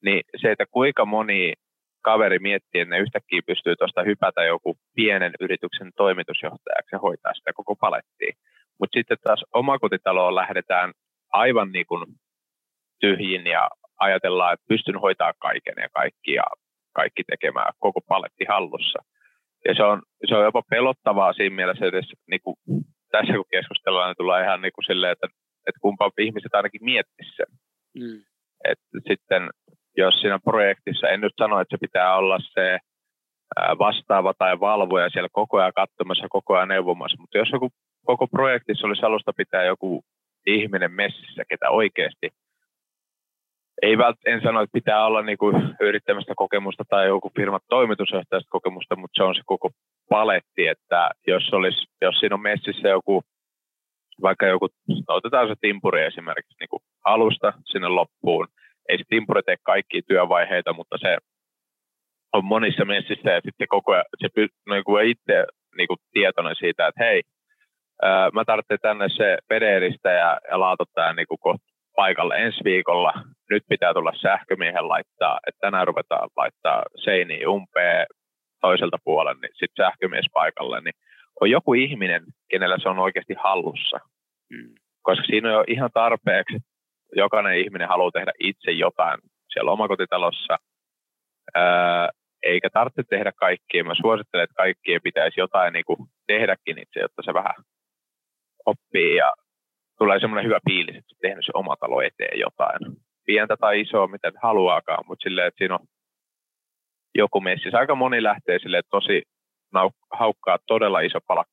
Niin se, että kuinka moni kaveri miettii, että ne yhtäkkiä pystyy tuosta hypätä joku pienen yrityksen toimitusjohtajaksi ja hoitaa sitä koko palettia. Mutta sitten taas omakotitaloon lähdetään aivan niin kuin tyhjin ja ajatellaan, että pystyn hoitaa kaiken ja kaikki ja kaikki tekemään koko paletti hallussa. Ja se on, se on jopa pelottavaa siinä mielessä, että niin kuin, tässä kun keskustellaan, niin tulee ihan niin kuin silleen, että, että kumpa ihmiset ainakin miettisi sen. Mm. Että sitten jos siinä projektissa, en nyt sano, että se pitää olla se vastaava tai valvoja siellä koko ajan katsomassa, koko ajan neuvomassa, mutta jos joku koko projektissa olisi alusta pitää joku ihminen messissä, ketä oikeasti ei vält, en sano, että pitää olla niinku yrittämistä kokemusta tai joku firman toimitusjohtajasta kokemusta, mutta se on se koko paletti, että jos, olisi, jos siinä on messissä joku, vaikka joku, otetaan se timpuri esimerkiksi niin kuin alusta sinne loppuun, ei se timpuri tee kaikkia työvaiheita, mutta se on monissa messissä ja sitten koko ajan se no, niin kuin itse niin kuin tietoinen siitä, että hei, ää, mä tarvitsen tänne se pederistä ja, ja laatottajan niin kuin paikalle ensi viikolla. Nyt pitää tulla sähkömiehen laittaa, että tänään ruvetaan laittaa seiniä umpeen toiselta puolella, niin sitten sähkömies paikalle, niin on joku ihminen, kenellä se on oikeasti hallussa. Mm. Koska siinä on jo ihan tarpeeksi, jokainen ihminen haluaa tehdä itse jotain siellä omakotitalossa, ää, eikä tarvitse tehdä kaikkia. Mä suosittelen, että kaikkien pitäisi jotain niin kuin tehdäkin itse, jotta se vähän oppii ja tulee semmoinen hyvä fiilis, että tehnyt se oma talo eteen jotain. Pientä tai isoa, mitä haluaakaan, mutta silleen, että siinä on joku messi. Aika moni lähtee silleen, tosi haukkaa todella iso pala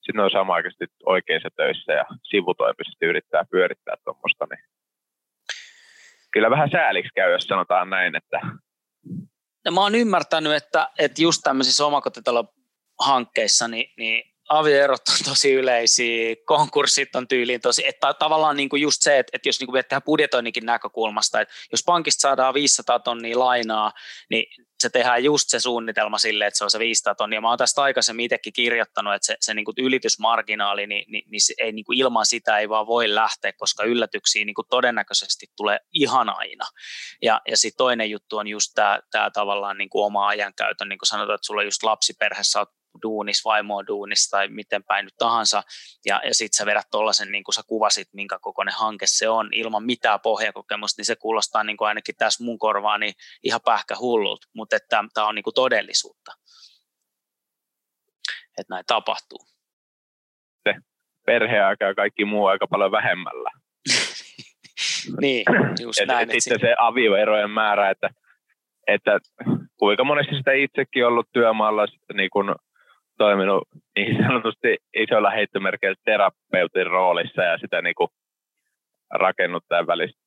sitten on sama aikaisesti oikeissa töissä ja sivutoimisesti yrittää pyörittää tuommoista, niin kyllä vähän sääliksi käy, jos sanotaan näin, että no, mä oon ymmärtänyt, että, että just tämmöisissä omakotitalohankkeissa, niin, niin avioerot on tosi yleisiä, konkurssit on tyyliin tosi, että tavallaan niin kuin just se, että, että jos niin kuin tehdään budjetoinninkin näkökulmasta, että jos pankista saadaan 500 tonnia lainaa, niin se tehdään just se suunnitelma sille, että se on se 500 tonnia. Mä oon tästä aikaisemmin itsekin kirjoittanut, että se, se niin kuin ylitysmarginaali, niin, niin, niin se ei, niin kuin ilman sitä ei vaan voi lähteä, koska yllätyksiä niin kuin todennäköisesti tulee ihan aina. Ja, ja sitten toinen juttu on just tämä, tavallaan niin kuin oma ajankäytön, niin kuin sanotaan, että sulla just lapsiperhe, sä oot duunis, vaimo duunis tai miten päin nyt tahansa, ja, ja sitten sä vedät tuollaisen, niin kuin sä kuvasit, minkä kokoinen hanke se on, ilman mitään pohjakokemusta, niin se kuulostaa niin kuin ainakin tässä mun korvaani niin ihan pähkä hullulta, mutta että tämä on niin kuin todellisuutta, että näin tapahtuu. Se perheaika ja kaikki muu aika paljon vähemmällä. niin, just et, näin. Et sitten se avioerojen määrä, että, että kuinka monesti sitä itsekin ollut työmaalla niin kun toiminut niin sanotusti isoilla heittomerkeillä terapeutin roolissa ja sitä niin kuin rakennuttajan, välistä,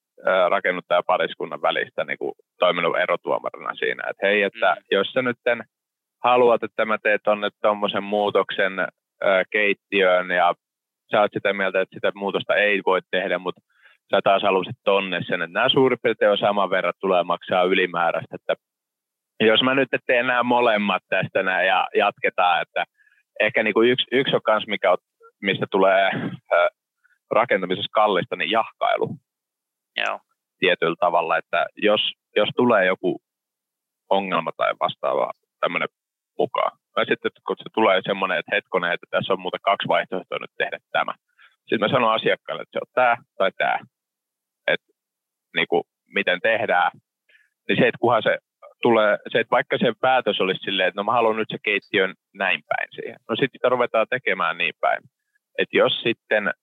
rakennuttajan pariskunnan välistä niin kuin toiminut erotuomarina siinä, että hei, että mm. jos sä nyt haluat, että mä teet tonne tuommoisen muutoksen ää, keittiöön ja sä oot sitä mieltä, että sitä muutosta ei voi tehdä, mutta sä taas haluaisit tonne sen, että nämä suurin piirtein on saman verran tulee maksaa ylimääräistä, että jos mä nyt teen nämä molemmat tästä näin ja jatketaan, että ehkä niin kuin yksi, yksi on kans, mikä on, mistä tulee rakentamisessa kallista, niin jahkailu. Joo. Tietyllä tavalla, että jos, jos tulee joku ongelma tai vastaava tämmöinen mukaan, tai sitten kun se tulee semmoinen, että hetkonen, että tässä on muuten kaksi vaihtoehtoa nyt tehdä tämä. Sitten mä sanon asiakkaalle, että se on tämä tai tämä. Että niin kuin, miten tehdään. Niin se, että kunhan se tulee se, että vaikka se päätös olisi silleen, että no mä haluan nyt se keittiön näin päin siihen. No sitten sitä ruvetaan tekemään niin päin. Että jos sitten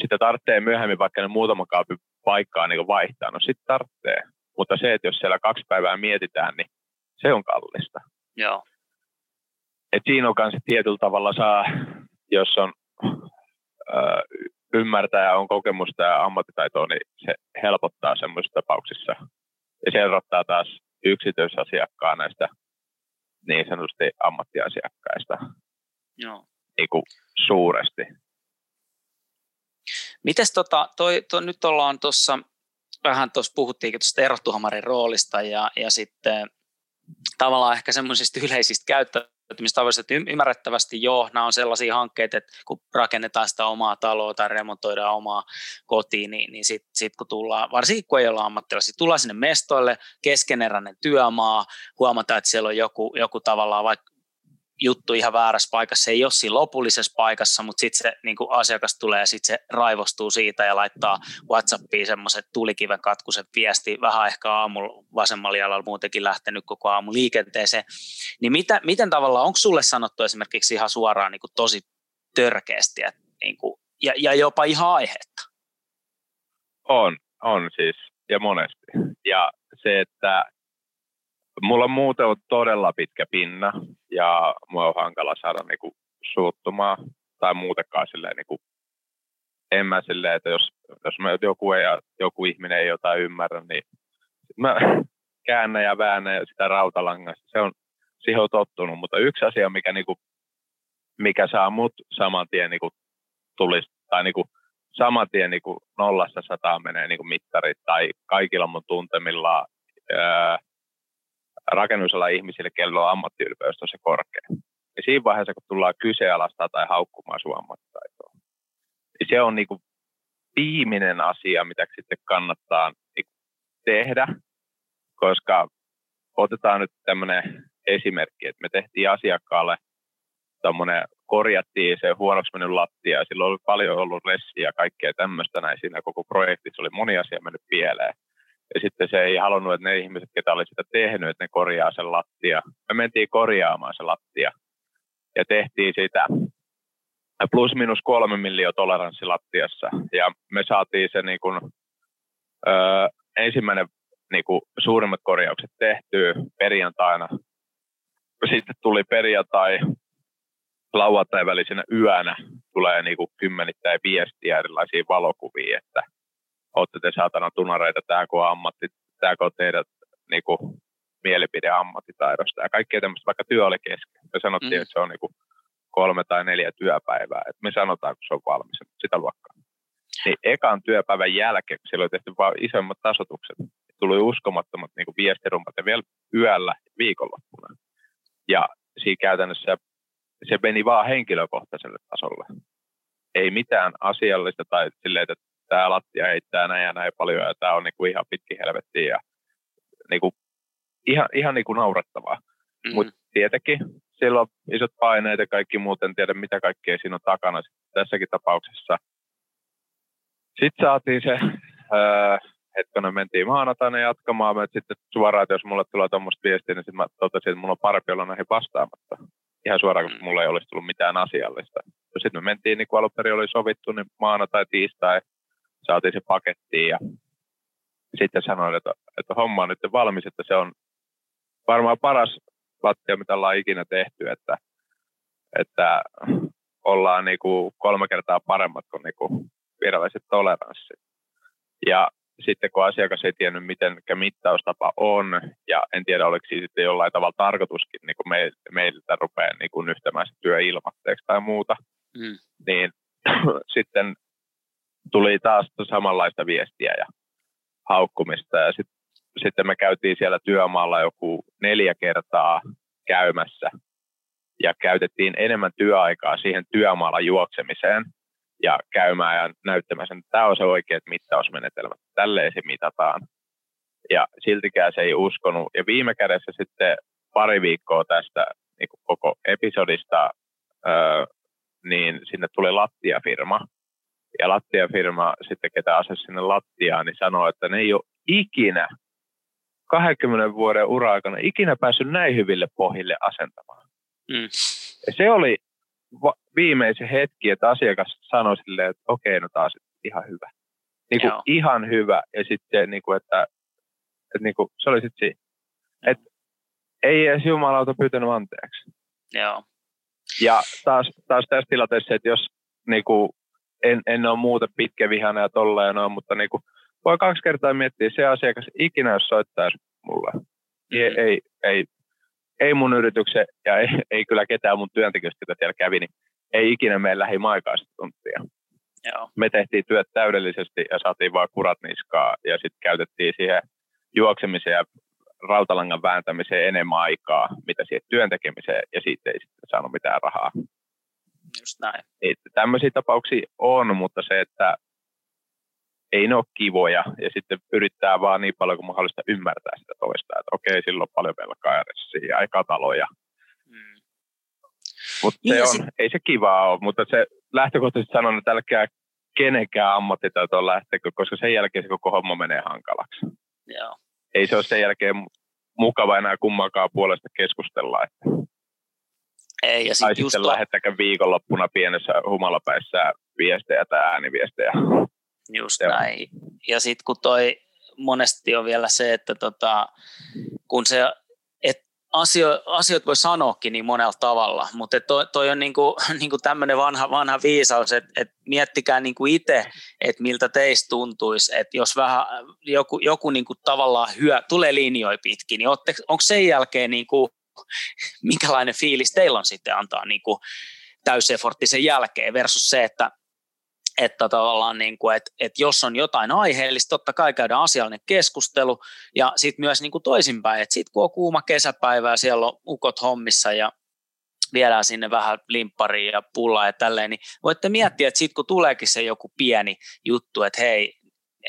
sitä tarvitsee myöhemmin vaikka ne muutama kaapin paikkaa niin vaihtaa, no sitten tarvitsee. Mutta se, että jos siellä kaksi päivää mietitään, niin se on kallista. Joo. Et siinä on myös tietyllä tavalla saa, jos on ö, ymmärtää ja on kokemusta ja ammattitaitoa, niin se helpottaa semmoisissa tapauksissa. Ja se erottaa taas yksityisasiakkaan näistä niin sanotusti ammattiasiakkaista Joo. niin kuin suuresti. Mites tota, toi, toi, nyt ollaan tuossa, vähän tuossa puhuttiinkin tuosta erottuhamarin roolista ja, ja sitten tavallaan ehkä semmoisista yleisistä käyttäytymistavoista, että ymmärrettävästi joo, nämä on sellaisia hankkeita, että kun rakennetaan sitä omaa taloa tai remontoidaan omaa kotiin, niin, niin sitten sit kun tullaan, varsinkin kun ei olla ammattilaisia, tullaan sinne mestoille, keskeneräinen työmaa, huomataan, että siellä on joku, joku tavallaan vaikka juttu ihan väärässä paikassa, se ei ole siinä lopullisessa paikassa, mutta sitten se niin kuin asiakas tulee ja sitten se raivostuu siitä ja laittaa Whatsappiin semmoiset tulikiven katkuset viesti, vähän ehkä aamulla vasemmalla jalalla muutenkin lähtenyt koko aamu liikenteeseen, niin mitä, miten tavallaan, onko sulle sanottu esimerkiksi ihan suoraan niin kuin tosi törkeästi että, niin kuin, ja, ja jopa ihan aihetta? On, on siis, ja monesti. Ja se, että mulla on muuten ollut todella pitkä pinna ja mua on hankala saada niinku suuttumaan tai muutenkaan silleen niinku, en mä silleen, että jos, jos mä joku, ei, joku ihminen ei jotain ymmärrä, niin mä käännän ja väännän sitä rautalangasta. Se on, siihen on tottunut, mutta yksi asia, mikä, niinku, mikä saa mut saman tien niinku, tulisi, tai niinku, saman tien niinku, nollasta sataan menee niinku, mittarit, tai kaikilla mun tuntemilla ää, rakennusalan ihmisille, kello on ammattiylpeys tosi korkea. Ja siinä vaiheessa, kun tullaan kyseenalaistaa tai haukkumaan sun ammattitaitoa, niin se on niin kuin viimeinen asia, mitä sitten kannattaa niin tehdä, koska otetaan nyt tämmöinen esimerkki, että me tehtiin asiakkaalle tuommoinen, korjattiin se huonoksi mennyt lattia, ja silloin oli paljon ollut ressiä ja kaikkea tämmöistä näin siinä koko projektissa, oli moni asia mennyt pieleen. Ja sitten se ei halunnut, että ne ihmiset, ketä oli sitä tehnyt, että ne korjaa sen lattia. Me mentiin korjaamaan se lattia ja tehtiin sitä plus minus kolme miljoa toleranssi lattiassa. Ja me saatiin se niin kuin, ö, ensimmäinen niin kuin, suurimmat korjaukset tehtyä perjantaina. Sitten tuli perjantai, lauantai välisenä yönä tulee niin kuin kymmenittäin viestiä erilaisia valokuvia, että – olette te saatana tunareita, tämä kun on ammatti, tämä kun on teidät niin kuin, mielipide ammattitaidosta ja kaikkea tämmöistä, vaikka työ oli kesken. Me sanottiin, mm. että se on niin kuin, kolme tai neljä työpäivää, että me sanotaan, kun se on valmis, sitä luokkaa. Niin ekan työpäivän jälkeen, kun siellä oli tehty vain isommat tasotukset, tuli uskomattomat niin kuin viestirumpat ja vielä yöllä viikonloppuna. Ja siinä käytännössä se meni vaan henkilökohtaiselle tasolle. Ei mitään asiallista tai silleen, että tämä lattia heittää näin ja näin paljon ja tämä on niinku ihan pitkin helvettiä ja niinku, ihan, ihan niinku naurettavaa. Mm-hmm. Mutta tietenkin sillä on isot paineet ja kaikki muuten tiedä mitä kaikkea siinä on takana tässäkin tapauksessa. Sitten saatiin se, öö, hetkonen mentiin maanantaina jatkamaan, mä sitten suoraan, että jos mulle tulee tuommoista viestiä, niin sitten mä totesin, että mulla on parempi olla näihin vastaamatta. Ihan suoraan, koska mulla ei olisi tullut mitään asiallista. Sitten me mentiin, niin kuin alun perin oli sovittu, niin maanantai, tiistai, saatiin se pakettiin ja sitten sanoin, että, että homma on nyt valmis, että se on varmaan paras lattia, mitä ollaan ikinä tehty, että, että ollaan niin kuin kolme kertaa paremmat kuin, niin kuin viralliset toleranssit. Ja sitten kun asiakas ei tiennyt, miten mittaustapa on, ja en tiedä, oliko siitä sitten jollain tavalla tarkoituskin niin kuin me, meiltä rupeaa niin kuin yhtämään se työ ilmatteeksi tai muuta, mm. niin sitten tuli taas samanlaista viestiä ja haukkumista. Ja sit, sitten me käytiin siellä työmaalla joku neljä kertaa käymässä ja käytettiin enemmän työaikaa siihen työmaalla juoksemiseen ja käymään ja näyttämään sen, että tämä on se oikeat mittausmenetelmä. Tälleen se mitataan. Ja siltikään se ei uskonut. Ja viime kädessä sitten pari viikkoa tästä niin koko episodista, öö, niin sinne tuli lattiafirma, ja lattiafirma sitten, ketä asesi sinne lattiaan, niin sanoi, että ne ei ole ikinä 20 vuoden ura-aikana ikinä päässyt näin hyville pohjille asentamaan. Mm. Ja se oli va- viimeisen hetki, että asiakas sanoi silleen, että okei, no taas ihan hyvä. Niin kuin ihan hyvä. Ja sitten, niin kuin, että, että niin kuin, se oli sitten siinä. Et, ei edes jumalauta pyytänyt anteeksi. Joo. Ja taas, taas tässä tilanteessa, että jos niin kuin, en, en ole muuten pitkä vihana ja tolleen noin, mutta niin kuin, voi kaksi kertaa miettiä, se asiakas ikinä jos soittaisi mulle. Mm-hmm. Ei, ei, ei, ei mun yrityksen ja ei, ei kyllä ketään mun työntekijöistä, jotka siellä kävi, niin ei ikinä mene lähi maikaista tuntia. Joo. Me tehtiin työt täydellisesti ja saatiin vaan kurat niskaa ja sitten käytettiin siihen juoksemiseen ja rautalangan vääntämiseen enemmän aikaa, mitä siihen työntekemiseen, ja siitä ei sitten saanut mitään rahaa. Just näin. Että tämmöisiä tapauksia on, mutta se, että ei ne ole kivoja, ja sitten yrittää vaan niin paljon kuin mahdollista ymmärtää sitä toista, että okei, silloin on paljon velkaa ja aikaa taloja. Mm. Mutta niin se on, sit... ei se kivaa ole, mutta se lähtökohtaisesti sanon, että älkää kenenkään ammattitaitoon lähtekö, koska sen jälkeen se koko homma menee hankalaksi. Joo ei se ole sen jälkeen mukava enää kummankaan puolesta keskustella. Että ei, ja sit tai sitten to... lähettäkö viikonloppuna pienessä humalapäissä viestejä tai ääniviestejä. Just ja. näin. Ja sitten kun toi monesti on vielä se, että tota, kun se asio, asioita voi sanoakin niin monella tavalla, mutta toi, toi on niinku, niinku tämmöinen vanha, vanha viisaus, että et miettikää niinku itse, että miltä teistä tuntuisi, että jos vähän joku, joku niinku tavallaan hyö, tulee linjoja pitkin, niin onko sen jälkeen niinku, minkälainen fiilis teillä on sitten antaa niinku täysefortti sen jälkeen versus se, että että tavallaan niin kuin, että, että jos on jotain aiheellista, totta kai käydään asiallinen keskustelu ja sitten myös niin kuin toisinpäin, että sitten kun on kuuma kesäpäivä ja siellä on ukot hommissa ja viedään sinne vähän limpparia ja pullaa ja tälleen, niin voitte miettiä, että sitten kun tuleekin se joku pieni juttu, että hei,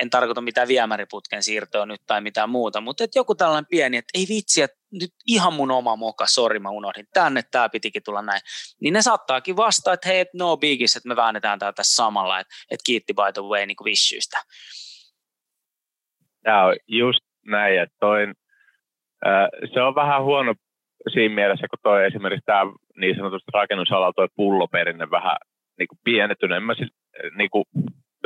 en tarkoita mitään viemäriputken siirtoa nyt tai mitään muuta, mutta että joku tällainen pieni, että ei vitsi, että nyt ihan mun oma moka, sori mä unohdin tänne, tämä pitikin tulla näin, niin ne saattaakin vastaa, että hei, no bigis, että me väännetään tää tässä samalla, että, että kiitti by the way niin kuin. Tämä on just näin, että toi, äh, se on vähän huono siinä mielessä, kun toi esimerkiksi tämä niin sanotusti rakennusalalla toi pulloperinne vähän niin kuin pienettynyt. En mä niin kuin,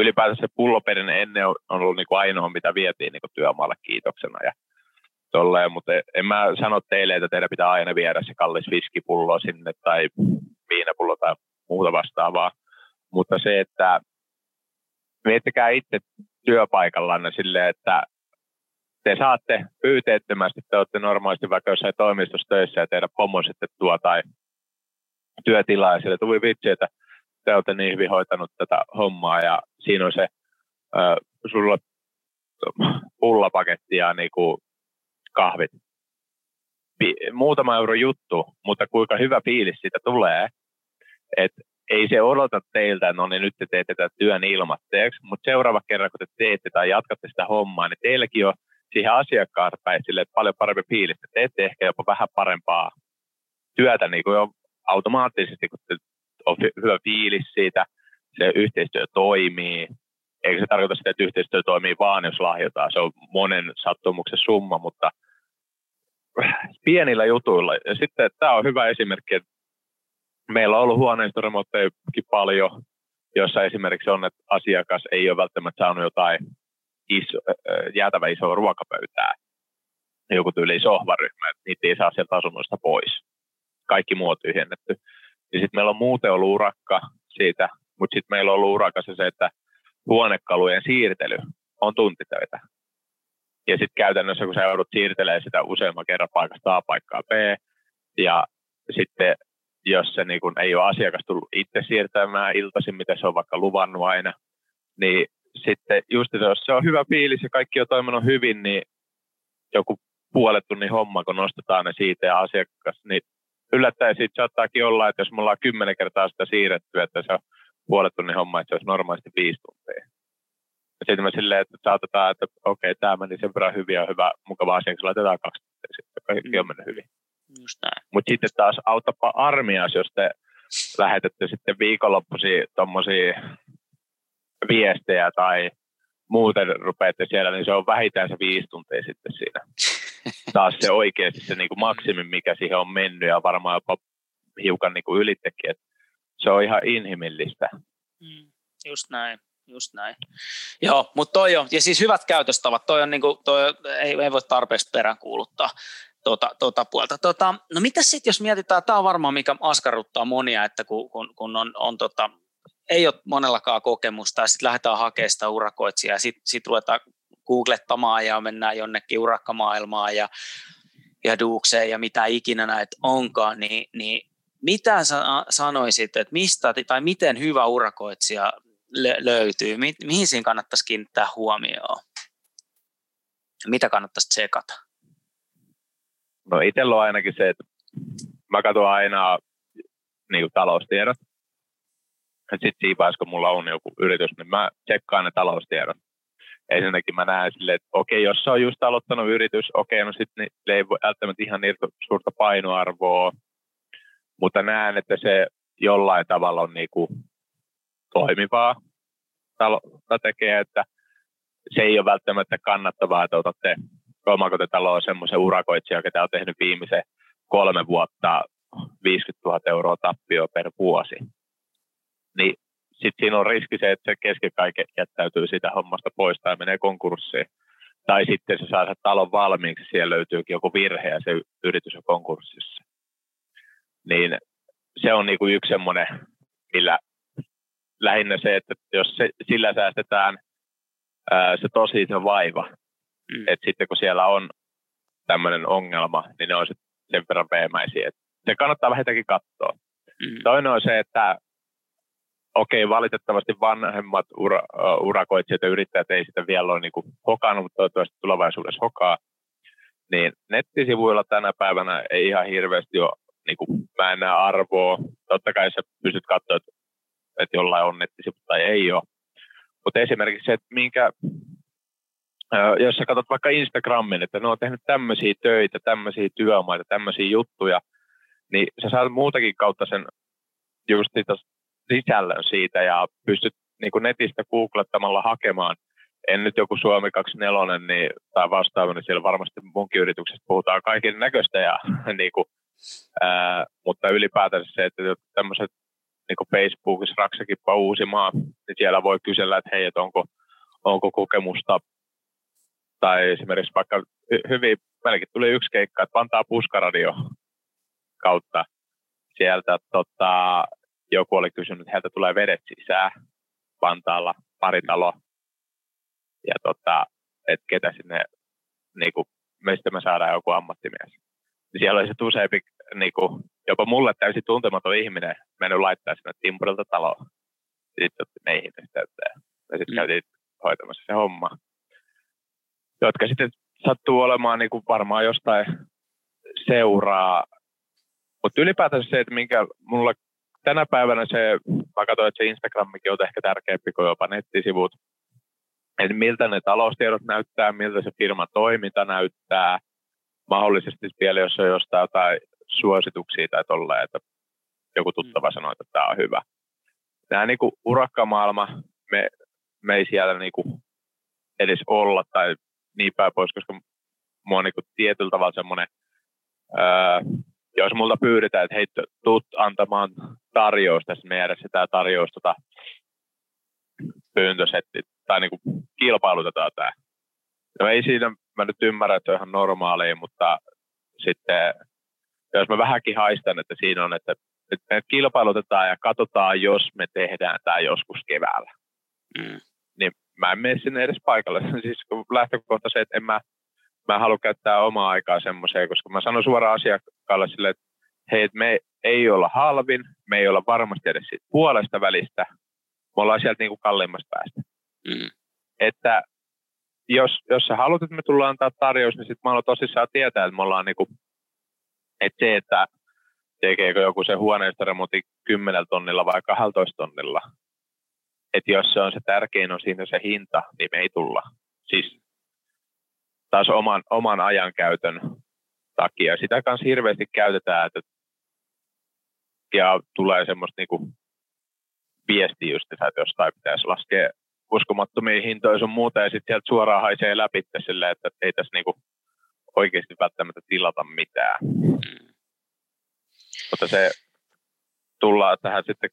ylipäätään se pulloperinne ennen on ollut niin kuin ainoa, mitä vietiin niin kuin työmaalle kiitoksena. Ja tolleen, mutta en mä sano teille, että teidän pitää aina viedä se kallis viskipullo sinne tai viinapullo tai muuta vastaavaa. Mutta se, että miettikää itse työpaikallanne silleen, että te saatte pyyteettömästi, te olette normaalisti vaikka jossain toimistossa töissä ja teidän pomo sitten tuo tai työtilaa ja sille tuli vitsi, että te olette niin hyvin hoitanut tätä hommaa ja siinä on se, äh, sulla pullapaketti ja niin kuin kahvit. Muutama euro juttu, mutta kuinka hyvä fiilis siitä tulee, että ei se odota teiltä, no niin nyt te teette tätä työn ilmatteeksi, mutta seuraava kerran, kun te teette tai jatkatte sitä hommaa, niin teilläkin on siihen asiakkaan päin sille, paljon parempi fiilis. Te teette ehkä jopa vähän parempaa työtä niin kuin jo automaattisesti, kun te on hyvä fiilis siitä, se yhteistyö toimii. Eikä se tarkoita sitä, että yhteistyö toimii vaan, jos lahjotaan. Se on monen sattumuksen summa, mutta pienillä jutuilla. Ja sitten tämä on hyvä esimerkki, että meillä on ollut huoneistoremonttejakin paljon, jossa esimerkiksi on, että asiakas ei ole välttämättä saanut jotain iso, jäätävä isoa ruokapöytää, joku tyyli sohvaryhmä, että niitä ei saa sieltä asunnoista pois. Kaikki muu on tyhjennetty. Ja sitten meillä on muuten ollut urakka siitä, mutta sitten meillä on ollut urakassa se, että huonekalujen siirtely on tuntitöitä. Ja sitten käytännössä, kun sä joudut siirtelemään sitä useamman kerran paikasta A paikkaa B, ja sitten jos se niin kun ei ole asiakas tullut itse siirtämään iltaisin, mitä se on vaikka luvannut aina, niin sitten just jos se on hyvä fiilis ja kaikki on toiminut hyvin, niin joku puolet tunnin homma, kun nostetaan ne siitä ja asiakas, niin yllättäen siitä saattaakin olla, että jos me ollaan kymmenen kertaa sitä siirretty, että se on puolet tunnin homma, että se olisi normaalisti viisi tuntia. Ja sitten me silleen, että saatetaan, että okei, okay, tämä meni sen verran hyvin ja hyvä, mukava asia, kun laitetaan kaksi tuntia sitten, kaikki on mennyt hyvin. Mutta sitten taas auttapa armias, jos te lähetätte sitten viikonloppuisin tuommoisia viestejä tai muuten rupeatte siellä, niin se on vähintään se viisi tuntia sitten siinä. Taas se oikeasti se niin kuin maksimi, mikä siihen on mennyt ja varmaan jopa hiukan niin kuin ylittekin, että se on ihan inhimillistä. Mm, just näin. Just näin. Joo, mutta toi on, ja siis hyvät käytöstavat, toi on niinku, toi ei, ei voi tarpeeksi peräänkuuluttaa. tuota, tuota puolta. Tota, no mitä sitten, jos mietitään, tämä on varmaan mikä askarruttaa monia, että kun, kun, kun on, on tota, ei ole monellakaan kokemusta ja sitten lähdetään hakemaan sitä urakoitsijaa ja sitten sit ruvetaan googlettamaan ja mennään jonnekin urakkamaailmaan ja, ja duukseen ja mitä ikinä näitä onkaan, niin, niin mitä sä sanoisit, että mistä tai miten hyvä urakoitsija löytyy, Mi, mihin siinä kannattaisi kiinnittää huomioon? Mitä kannattaisi tsekata? No itsellä on ainakin se, että mä katson aina niin kuin taloustiedot. Sitten siinä vaiheessa, kun mulla on joku yritys, niin mä tsekkaan ne taloustiedot. Ensinnäkin mä näen silleen, että okei, jos se on just aloittanut yritys, okei, no sitten ne ei voi välttämättä ihan niin suurta painoarvoa, mutta näen, että se jollain tavalla on niin kuin toimivaa taloutta tekee, että se ei ole välttämättä kannattavaa, että otatte omakotitaloon semmoisen urakoitsijan, joka on tehnyt viimeisen kolme vuotta 50 000 euroa tappio per vuosi. Niin sitten siinä on riski se, että se keskikaike jättäytyy sitä hommasta pois tai menee konkurssiin. Tai sitten se saa talon valmiiksi, siellä löytyykin joku virhe ja se yritys on konkurssissa. Niin se on niinku yksi semmoinen, millä lähinnä se, että jos se, sillä säästetään ää, se tosi se vaiva, mm. että sitten kun siellä on tämmöinen ongelma, niin ne on sen verran veemäisiä. Et se kannattaa vähintäänkin katsoa. Mm. Toinen on se, että okei, okay, valitettavasti vanhemmat ura, uh, urakoitsijat ja yrittäjät ei sitä vielä ole niin kuin hokannut, mutta toivottavasti tulevaisuudessa hokaa. Niin nettisivuilla tänä päivänä ei ihan hirveästi ole, niin kuin, mä en näe arvoa. Totta kai sä pystyt katsoa, että, että jollain on nettisivut tai ei ole. Mutta esimerkiksi se, että minkä, jos sä katsot vaikka Instagramin, että ne on tehnyt tämmöisiä töitä, tämmöisiä työmaita, tämmöisiä juttuja, niin sä saat muutakin kautta sen just sisällön siitä ja pystyt niin kuin netistä googlettamalla hakemaan. En nyt joku Suomi 24 niin, tai vastaava, niin siellä varmasti munkin yrityksessä puhutaan kaiken näköistä, ja, niin kuin, ää, mutta ylipäätänsä se, että tämmöiset niin kuin Facebookissa Raksakippa Uusimaa, niin siellä voi kysellä, että hei, että onko, onko kokemusta tai esimerkiksi vaikka hyvin, melkein tuli yksi keikka, että Vantaa Puskaradio kautta sieltä tota, joku oli kysynyt, että heiltä tulee vedet sisään Vantaalla, pari talo, ja tota, että ketä sinne, niin kuin, mistä me saadaan joku ammattimies. Siellä oli se useampi, niin kuin, jopa mulle täysin tuntematon ihminen mennyt laittaa sinne Timpurilta taloon. Sitten otti meihin yhteyttä ja sitten mm. käytiin hoitamassa se homma. Jotka sitten sattuu olemaan niin kuin varmaan jostain seuraa. Mutta ylipäätään se, että minkä mulla tänä päivänä se, mä katsoin, että se Instagramikin on ehkä tärkeämpi kuin jopa nettisivut. Että miltä ne taloustiedot näyttää, miltä se firman toiminta näyttää. Mahdollisesti vielä, jos on jostain jotain suosituksia tai tolleen, että joku tuttava mm. sanoo, että tämä on hyvä. Tämä niin kuin urakkamaailma, me, me ei siellä niin kuin edes olla tai niin päin pois, koska mua on niin kuin tietyllä tavalla semmoinen, jos multa pyydetään, että hei, tuut antamaan tarjous tässä meidän sitä tarjous tota, pyyntösetti, tai niin kuin kilpailutetaan tämä. No ei siinä, mä nyt ymmärrän, että se on ihan normaalia, mutta sitten jos mä vähänkin haistan, että siinä on, että, että me kilpailutetaan ja katsotaan, jos me tehdään tämä joskus keväällä. Mm. Niin mä en mene sinne edes paikalle. siis lähtökohta se, että en mä, mä halua käyttää omaa aikaa semmoiseen, koska mä sanon suoraan asiakkaalle sille, että hei, me ei olla halvin, me ei olla varmasti edes siitä puolesta välistä, me ollaan sieltä niin kuin kalliimmasta päästä. Mm. Että jos, jos sä haluat, että me tullaan antaa tarjous, niin sitten mä haluan tosissaan tietää, että me ollaan niin kuin, että se, että tekeekö joku se huoneistoremontti 10 tonnilla vai 12 tonnilla, että jos se on se tärkein on siinä se hinta, niin me ei tulla. Siis taas oman, oman ajankäytön takia. Sitä kanssa hirveästi käytetään, että ja tulee semmoista niinku viestiä just, että jostain pitäisi laskea uskomattomia hintoja sun muuta, ja sitten sieltä suoraan haisee läpi sille, että ei tässä niinku oikeasti välttämättä tilata mitään. Mm. Mutta se tullaan tähän sitten,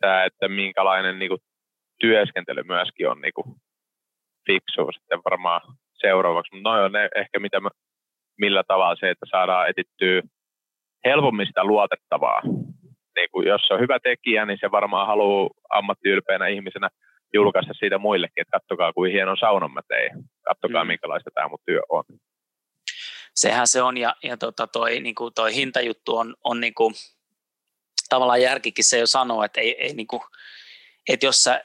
tämä, että minkälainen niinku työskentely myöskin on niinku fiksu sitten varmaan seuraavaksi. Mutta noin on ne ehkä, mitä mä millä tavalla se, että saadaan etittyä helpommin sitä luotettavaa. Niin kuin jos se on hyvä tekijä, niin se varmaan haluaa ammattiylpeänä ihmisenä julkaista siitä muillekin, että kattokaa kuin hienon saunan mä tein, kattokaa mm. minkälaista tämä mun työ on. Sehän se on, ja, ja tota toi, niin kuin toi hintajuttu on, on niin kuin, tavallaan järkikin se jo sanoo, että, ei, ei niin kuin, että jos sä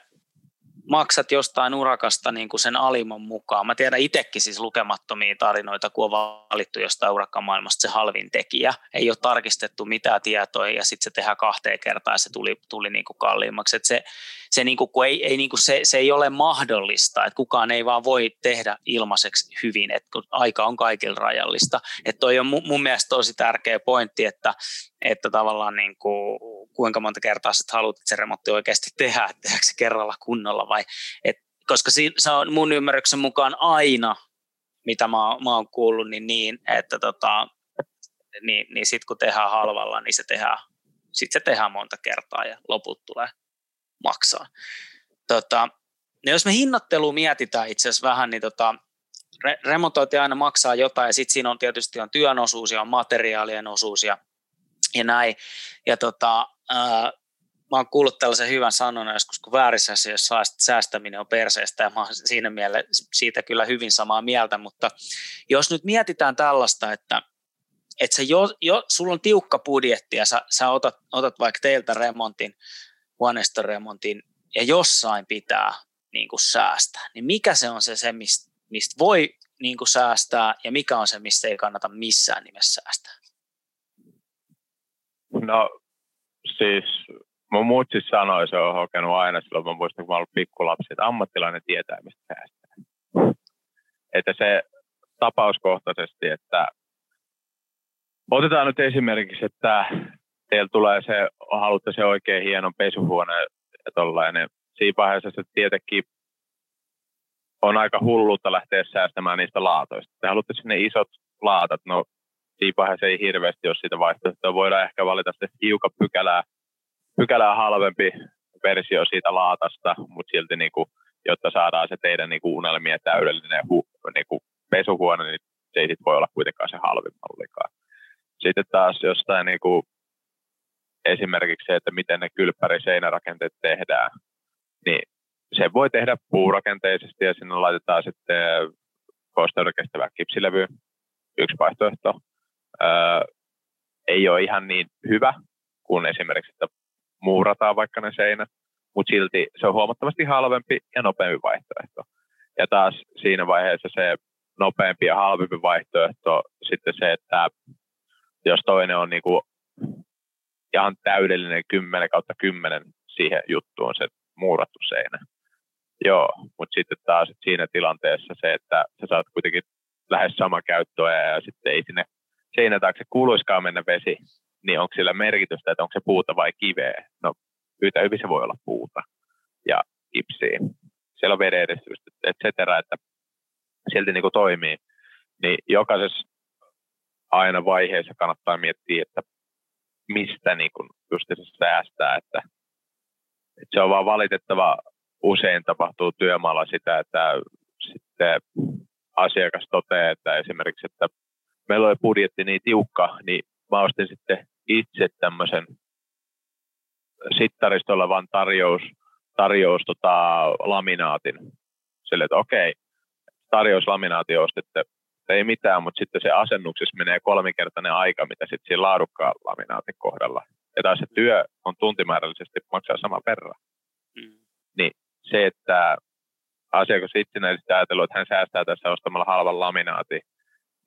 maksat jostain urakasta niin kuin sen alimman mukaan. Mä tiedän itsekin siis lukemattomia tarinoita, kun on valittu jostain urakkamaailmasta se halvin tekijä. Ei ole tarkistettu mitään tietoa ja sitten se tehdään kahteen kertaan ja se tuli, tuli niin kuin kalliimmaksi. Et se, se, niin kuin, ei, ei, niin kuin se, se ei ole mahdollista, että kukaan ei vaan voi tehdä ilmaiseksi hyvin, että kun aika on kaikilla rajallista. Että toi on mun, mun mielestä tosi tärkeä pointti, että, että tavallaan niin kuin, kuinka monta kertaa sä haluat, että se remontti oikeasti tehdä, että tehdäänkö se kerralla kunnolla vai, et, koska se on mun ymmärryksen mukaan aina, mitä mä, mä oon kuullut, niin, niin että tota, niin, niin sitten kun tehdään halvalla, niin se tehdään, sit se tehdään monta kertaa ja loput tulee maksaa. Tota, no jos me hinnoittelu mietitään itse asiassa vähän, niin tota, re- remontointi aina maksaa jotain ja sitten siinä on tietysti on työn osuus ja on materiaalien osuus ja, ja näin. Ja tota, mä oon kuullut tällaisen hyvän sanonnan joskus, kun väärissä asioissa säästäminen on perseestä, ja mä oon siinä mielessä siitä kyllä hyvin samaa mieltä, mutta jos nyt mietitään tällaista, että että jo, jo, sulla on tiukka budjetti ja sä, sä otat, otat vaikka teiltä remontin, huoneistoremontin ja jossain pitää niin kuin säästää, niin mikä se on se, se mistä mist voi niin kuin säästää ja mikä on se, mistä ei kannata missään nimessä säästää? No siis mun muut siis sanoi, se on hokenut aina silloin, mä muistan, kun mä ollut pikkulapsi, että ammattilainen tietää, mistä säästää. Että se tapauskohtaisesti, että otetaan nyt esimerkiksi, että teillä tulee se, haluatte se oikein hienon pesuhuone ja tollainen. Siinä vaiheessa se tietenkin on aika hulluutta lähteä säästämään niistä laatoista. Te haluatte sinne isot laatat, no siinä vaiheessa ei hirveästi ole siitä vaihtoehtoa. Voidaan ehkä valita se hiukan pykälää, pykälää halvempi versio siitä laatasta, mutta silti niin kuin, jotta saadaan se teidän niin unelmien täydellinen hu, niin kuin pesuhuone, niin se ei sit voi olla kuitenkaan se halvin mallikaan. Sitten taas jostain niin kuin, esimerkiksi se, että miten ne kylppäri-seinärakenteet tehdään, niin se voi tehdä puurakenteisesti ja sinne laitetaan sitten kosteuden kestävä kipsilevy, yksi vaihtoehto. Ei ole ihan niin hyvä kuin esimerkiksi, että muurataan vaikka ne seinät, mutta silti se on huomattavasti halvempi ja nopeampi vaihtoehto. Ja taas siinä vaiheessa se nopeampi ja halvempi vaihtoehto sitten se, että jos toinen on niinku ihan täydellinen 10 kautta 10 siihen juttuun se muurattu seinä. Joo, mutta sitten taas siinä tilanteessa se, että sä saat kuitenkin lähes sama käyttöä ja sitten ei sinne seinä taakse kuuluiskaan mennä vesi, niin onko sillä merkitystä, että onko se puuta vai kiveä? No yhtä hyvin se voi olla puuta ja kipsiä. Siellä on vedenedistys, et cetera, että silti niin kuin toimii. Niin jokaisessa aina vaiheessa kannattaa miettiä, että mistä niin kuin just se säästää, että, että se on vaan valitettava usein tapahtuu työmaalla sitä, että sitten asiakas toteaa, että esimerkiksi, että meillä oli budjetti niin tiukka, niin mä ostin sitten itse tämmöisen sittaristolla vaan tarjous, tarjous tota, laminaatin. Sille, että okei, tarjous laminaati ostitte, ei mitään, mutta sitten se asennuksessa menee kolmikertainen aika, mitä sitten siinä laadukkaan laminaatin kohdalla. Ja taas se työ on tuntimäärällisesti maksaa sama verran. Mm. Niin se, että asiakas itsenäisesti ajatellut, että hän säästää tässä ostamalla halvan laminaati,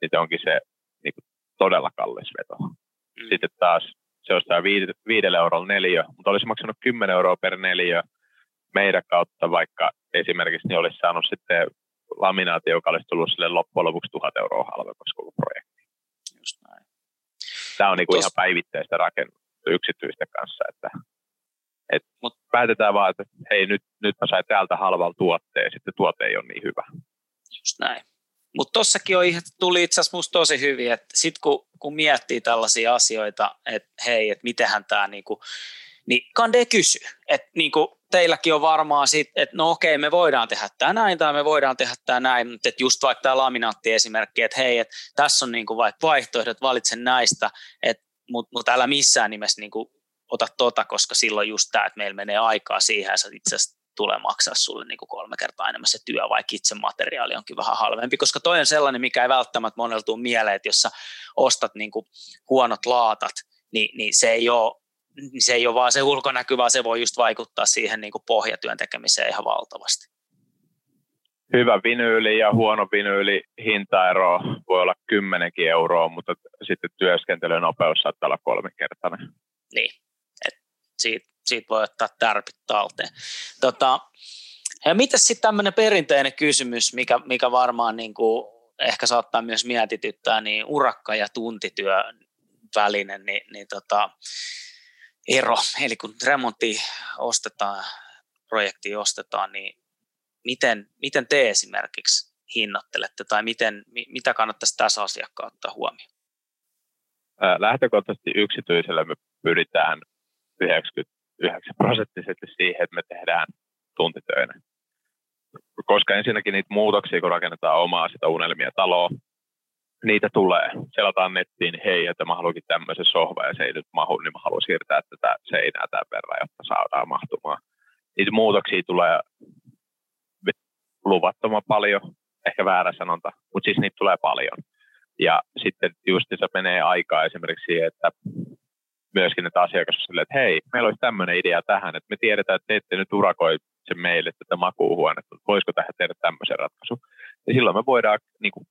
niin se onkin se niin kuin todella kallis veto. Mm. Sitten taas se ostaa viidellä eurolla neljä, mutta olisi maksanut 10 euroa per neljä meidän kautta, vaikka esimerkiksi niin olisi saanut sitten laminaati, joka olisi tullut sille loppujen lopuksi tuhat euroa halvemmaksi koko projekti. Just näin. Tämä on niin kuin Tos... ihan päivittäistä rakennusta yksityisten kanssa, että et Mut, päätetään vaan, että hei nyt, nyt mä sain täältä halvalla tuotteen ja sitten tuote ei ole niin hyvä. Just näin. Mutta tossakin on, tuli itse asiassa musta tosi hyvin, että sitten kun, kun miettii tällaisia asioita, että hei, että mitenhän tämä niinku, niin kande kysy. Että niinku, teilläkin on varmaan sit, että no okei, me voidaan tehdä tämä näin tai me voidaan tehdä tämä näin, mutta että just vaikka tämä laminaattiesimerkki, että hei, että tässä on niinku vaikka vaihtoehdot, valitsen näistä, mutta mut älä missään nimessä niinku ota tota, koska silloin just tämä, että meillä menee aikaa siihen ja sä itse asiassa tulee maksaa sulle niin kuin kolme kertaa enemmän se työ, vaikka itse materiaali onkin vähän halvempi, koska toi on sellainen, mikä ei välttämättä monella tule mieleen, että jos sä ostat niin kuin huonot laatat, niin, niin se ei ole se ei ole vaan se ulkonäky, vaan se voi just vaikuttaa siihen niin kuin pohjatyön tekemiseen ihan valtavasti. Hyvä vinyyli ja huono vinyyli hintaero voi olla kymmenenkin euroa, mutta sitten työskentelynopeus saattaa olla kolminkertainen. Niin, et siitä, siitä voi ottaa tärpit talteen. Tota, ja mitä sitten tämmöinen perinteinen kysymys, mikä, mikä varmaan niin kuin ehkä saattaa myös mietityttää, niin urakka- ja tuntityö välinen, niin, niin tota, ero. Eli kun remontti ostetaan, projekti ostetaan, niin miten, miten te esimerkiksi hinnoittelette tai miten, mitä kannattaisi tässä asiakkaan ottaa huomioon? Lähtökohtaisesti yksityisellä me pyritään 99 prosenttisesti siihen, että me tehdään tuntitöinä. Koska ensinnäkin niitä muutoksia, kun rakennetaan omaa sitä unelmia taloa, niitä tulee. Selataan nettiin, hei, että mä haluankin tämmöisen sohva ja se ei nyt mahu, niin mä haluan siirtää tätä seinää tämän verran, jotta saadaan mahtumaan. Niitä muutoksia tulee luvattoman paljon, ehkä väärä sanonta, mutta siis niitä tulee paljon. Ja sitten just se menee aikaa esimerkiksi siihen, että myöskin että asiakas on silleen, että hei, meillä olisi tämmöinen idea tähän, että me tiedetään, että te ette nyt urakoi sen meille tätä makuuhuonetta, voisiko tähän tehdä tämmöisen ratkaisun. Ja silloin me voidaan niin kuin,